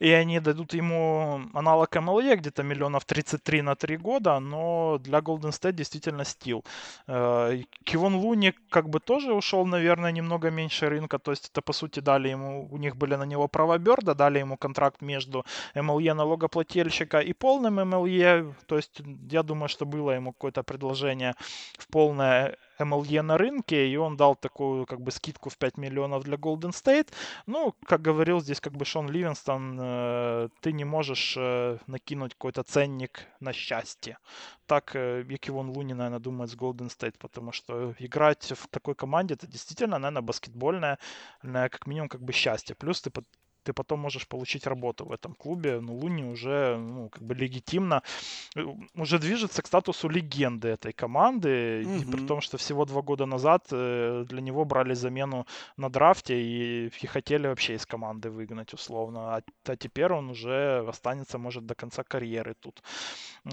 и они дадут ему аналог МЛЕ, где-то миллионов 33 на 3 года, но для Golden State действительно стил. Э, Кивон Луни как бы тоже ушел, наверное, немного меньше рынка, то есть это, по сути, дали ему, у них были на него права Берда, дали ему контракт между МЛЕ налогоплательщика и полным МЛЕ, то есть я думаю, что было ему какое-то предложение в полное MLE на рынке, и он дал такую как бы скидку в 5 миллионов для Golden State. Ну, как говорил здесь как бы Шон Ливенстон, э, ты не можешь э, накинуть какой-то ценник на счастье. Так э, Якивон Луни, наверное, думает с Golden State, потому что играть в такой команде, это действительно, наверное, баскетбольное, как минимум, как бы счастье. Плюс ты ты потом можешь получить работу в этом клубе. Но Луни уже, ну, как бы легитимно, э, уже движется к статусу легенды этой команды, mm-hmm. и при том, что всего два года назад э, для него брали замену на драфте и, и хотели вообще из команды выгнать условно, а, а теперь он уже останется, может, до конца карьеры тут.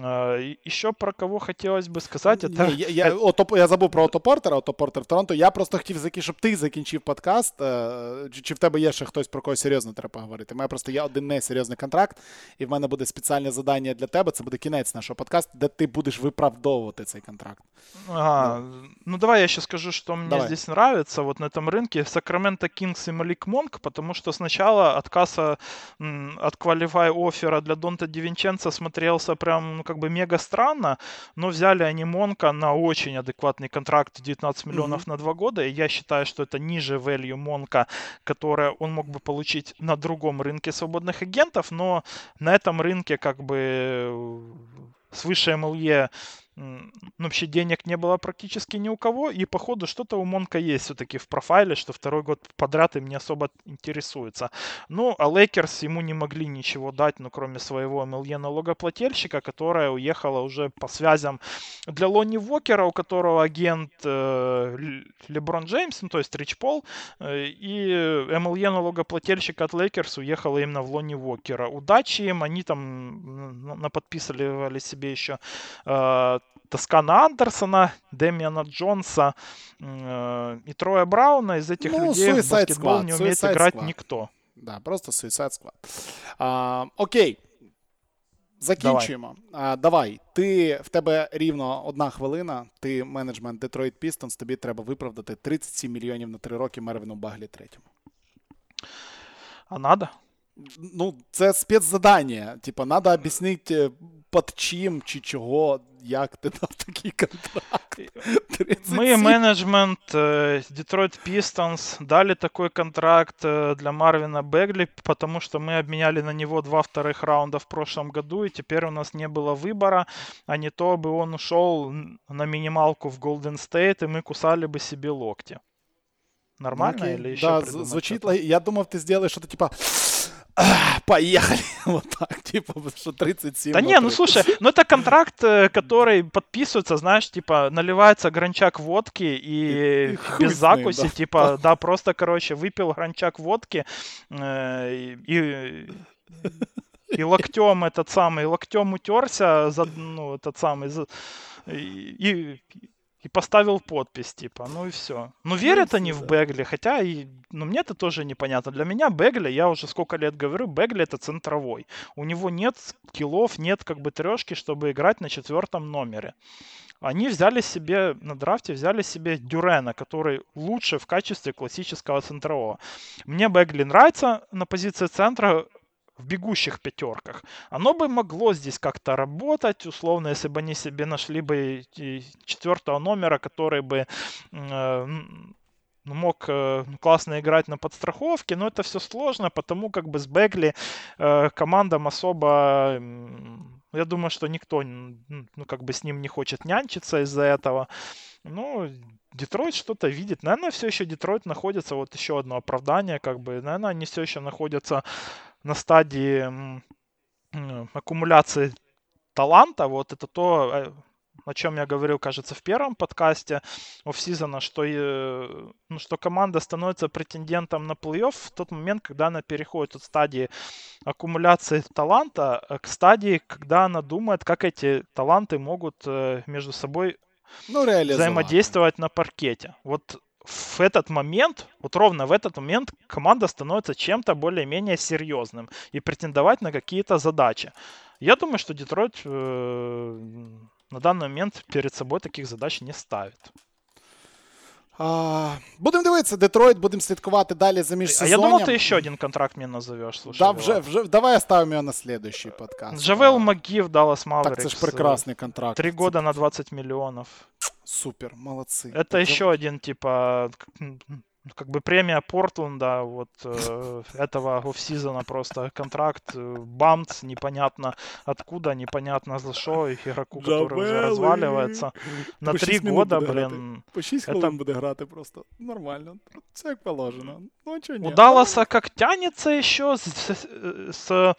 А, еще про кого хотелось бы сказать, это... я, я, ото, я забув про Ото Портера, Ото Портер Торонто. Я просто хотів, щоб ти закінчив подкаст. Чи в тебе є ще хтось про кого серйозно треба поговорити? У мене просто є один несерйозний контракт, і в мене буде спеціальне завдання для тебе. Це буде кінець нашого подкасту, де ти будеш виправдовувати цей контракт. Ага. Ну, ну давай я ще скажу, что мне давай. здесь нравится вот на этом рынке. Сакраменто Кингс и Малик Монк, потому что сначала отказ от квалифай оффера для Донта Дивинченца смотрелся прям ну, как бы мега странно, но взяли они Монка на очень адекватный контракт 19 миллионов mm-hmm. на два года, и я считаю, что это ниже value Монка, которое он мог бы получить на другом рынке свободных агентов, но на этом рынке как бы э, свыше MLE ну, вообще денег не было практически ни у кого, и походу что-то у Монка есть все-таки в профайле, что второй год подряд им не особо интересуется. Ну, а Лейкерс ему не могли ничего дать, ну, кроме своего MLE налогоплательщика, которая уехала уже по связям для Лони Вокера, у которого агент э, Леброн Джеймс, ну, то есть Рич Пол, э, и MLE налогоплательщик от Лейкерс уехала именно в Лони Вокера. Удачи им, они там наподписывали себе еще э, Тоскана Андерсона, Демиана Джонса э, и Троя Брауна. Из этих ну, людей в баскетбол squad, не умеет играть squad. никто. Да, просто Suicide Squad. А, окей. Закінчуємо. Давай. А, давай. Ти в тебе рівно одна хвилина. Ти менеджмент Detroit Pistons, тобі треба виправдати 37 мільйонів на 3 роки Мервіну Баглі третьому. А надо? Ну, це спецзадання. Типа, треба об'яснити під чим чи чого, як ти дав такий контракт. Мы, менеджмент Detroit Pistons, дали такой контракт для Марвина Бегли, потому что мы обменяли на него два вторых раунда в прошлом году, и теперь у нас не было выбора, а не то бы он ушел на минималку в Golden State, и мы кусали бы себе локти. Нормально okay. или еще? Да, звучит, я думал, ты сделаешь что-то типа поехали. вот так, типа, что 37. Да не, ну слушай, ну это контракт, э, который подписывается, знаешь, типа, наливается гранчак водки и, и без закуси, да. типа, да, просто, короче, выпил гранчак водки э, и, и локтем этот самый, локтем утерся, за, ну, этот самый, и, и и поставил подпись, типа, ну и все. Ну, верят они в Бегли, хотя и, ну, мне это тоже непонятно. Для меня Бегли, я уже сколько лет говорю, Бегли это центровой. У него нет скиллов, нет как бы трешки, чтобы играть на четвертом номере. Они взяли себе, на драфте взяли себе Дюрена, который лучше в качестве классического центрового. Мне Бегли нравится на позиции центра, в бегущих пятерках. Оно бы могло здесь как-то работать, условно, если бы они себе нашли бы четвертого номера, который бы э, мог э, классно играть на подстраховке, но это все сложно, потому как бы с Бегли э, командам особо, я думаю, что никто, ну, как бы с ним не хочет нянчиться из-за этого. Ну, Детройт что-то видит. Наверное, все еще Детройт находится, вот еще одно оправдание, как бы, наверное, они все еще находятся на стадии аккумуляции таланта, вот это то, э, о чем я говорил, кажется, в первом подкасте офсизона, что, э, ну, что команда становится претендентом на плей-офф в тот момент, когда она переходит от стадии аккумуляции таланта э, к стадии, когда она думает, как эти таланты могут между собой ну, взаимодействовать на паркете. Вот в этот момент, вот ровно в этот момент команда становится чем-то более-менее серьезным и претендовать на какие-то задачи. Я думаю, что Детройт э, на данный момент перед собой таких задач не ставит. А, Будемо дивитися, Детройт, будемо слідкувати далі за міжсезонням. А я думав, ти ще один контракт мені назовеш. Слушай, да, вже, вже, давай оставим його на следующий подкаст. Джавел Магі в Dallas Mavericks. Так, це ж прекрасний контракт. Три года на 20 миллионов. Супер, молодцы. Это еще один, типа, как бы премия Портленда вот э, этого офсизона просто контракт э, Бамц непонятно откуда, непонятно за что, игроку, который уже разваливается. На три года, блин. По 6 это... буде грати просто нормально. Все як положено. Ну, чого ні. У Далласа как тянется еще с, с, с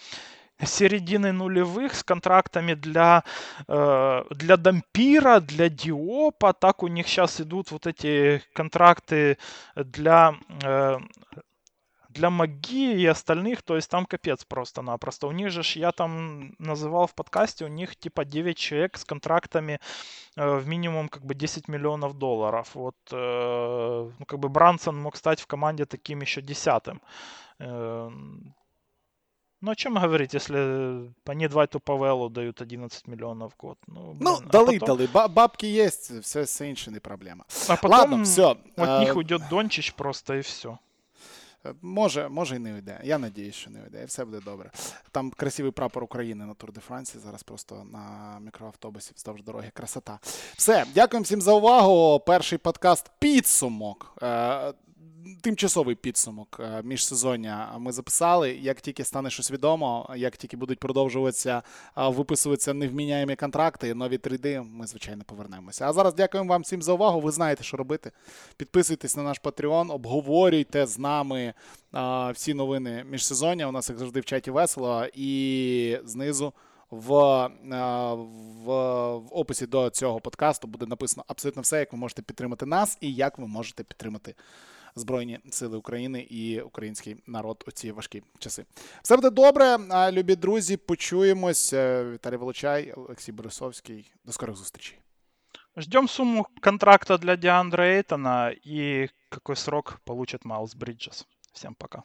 середины нулевых с контрактами для, э, для Дампира, для Диопа. Так у них сейчас идут вот эти контракты для, э, для Маги и остальных. То есть там капец просто-напросто. У них же, я там называл в подкасте, у них типа 9 человек с контрактами э, в минимум как бы 10 миллионов долларов. Вот ну, как бы Брансон мог стать в команде таким еще десятым. Ну, о чем говорить, если они Двайту Павелу дают 11 миллионов в год? Ну, ну блин, дали, а потом... дали. Бабки есть, все, все інше не проблема. А потом Ладно, все. от а... них уйдет Дончич просто и все. Може, може і не йде. Я надіюсь, що не йде. І все буде добре. Там красивий прапор України на Тур де Франції. Зараз просто на мікроавтобусі вздовж дороги. Красота. Все, дякую всім за увагу. Перший подкаст підсумок. Е, тимчасовий підсумок е, міжсезоння ми записали. Як тільки стане щось відомо, як тільки будуть продовжуватися виписуватися невміняємі контракти, нові трейди, ми, звичайно, повернемося. А зараз дякуємо вам всім за увагу. Ви знаєте, що робити. Підписуйтесь на наш Patreon, обговорюйте з нами всі новини міжсезоння. У нас, як завжди, в чаті весело. І знизу. В в, в описі до цього подкасту буде написано абсолютно все, як ви можете підтримати нас і як ви можете підтримати Збройні Сили України і український народ у ці важкі часи. Все буде добре, любі друзі. Почуємось. Е, Віталій Волочай, Олексій Борисовський. До скорих зустрічей. Ждем сумму контракта для Диандра Эйтона и какой срок получит Майлз Бриджес. Всем пока.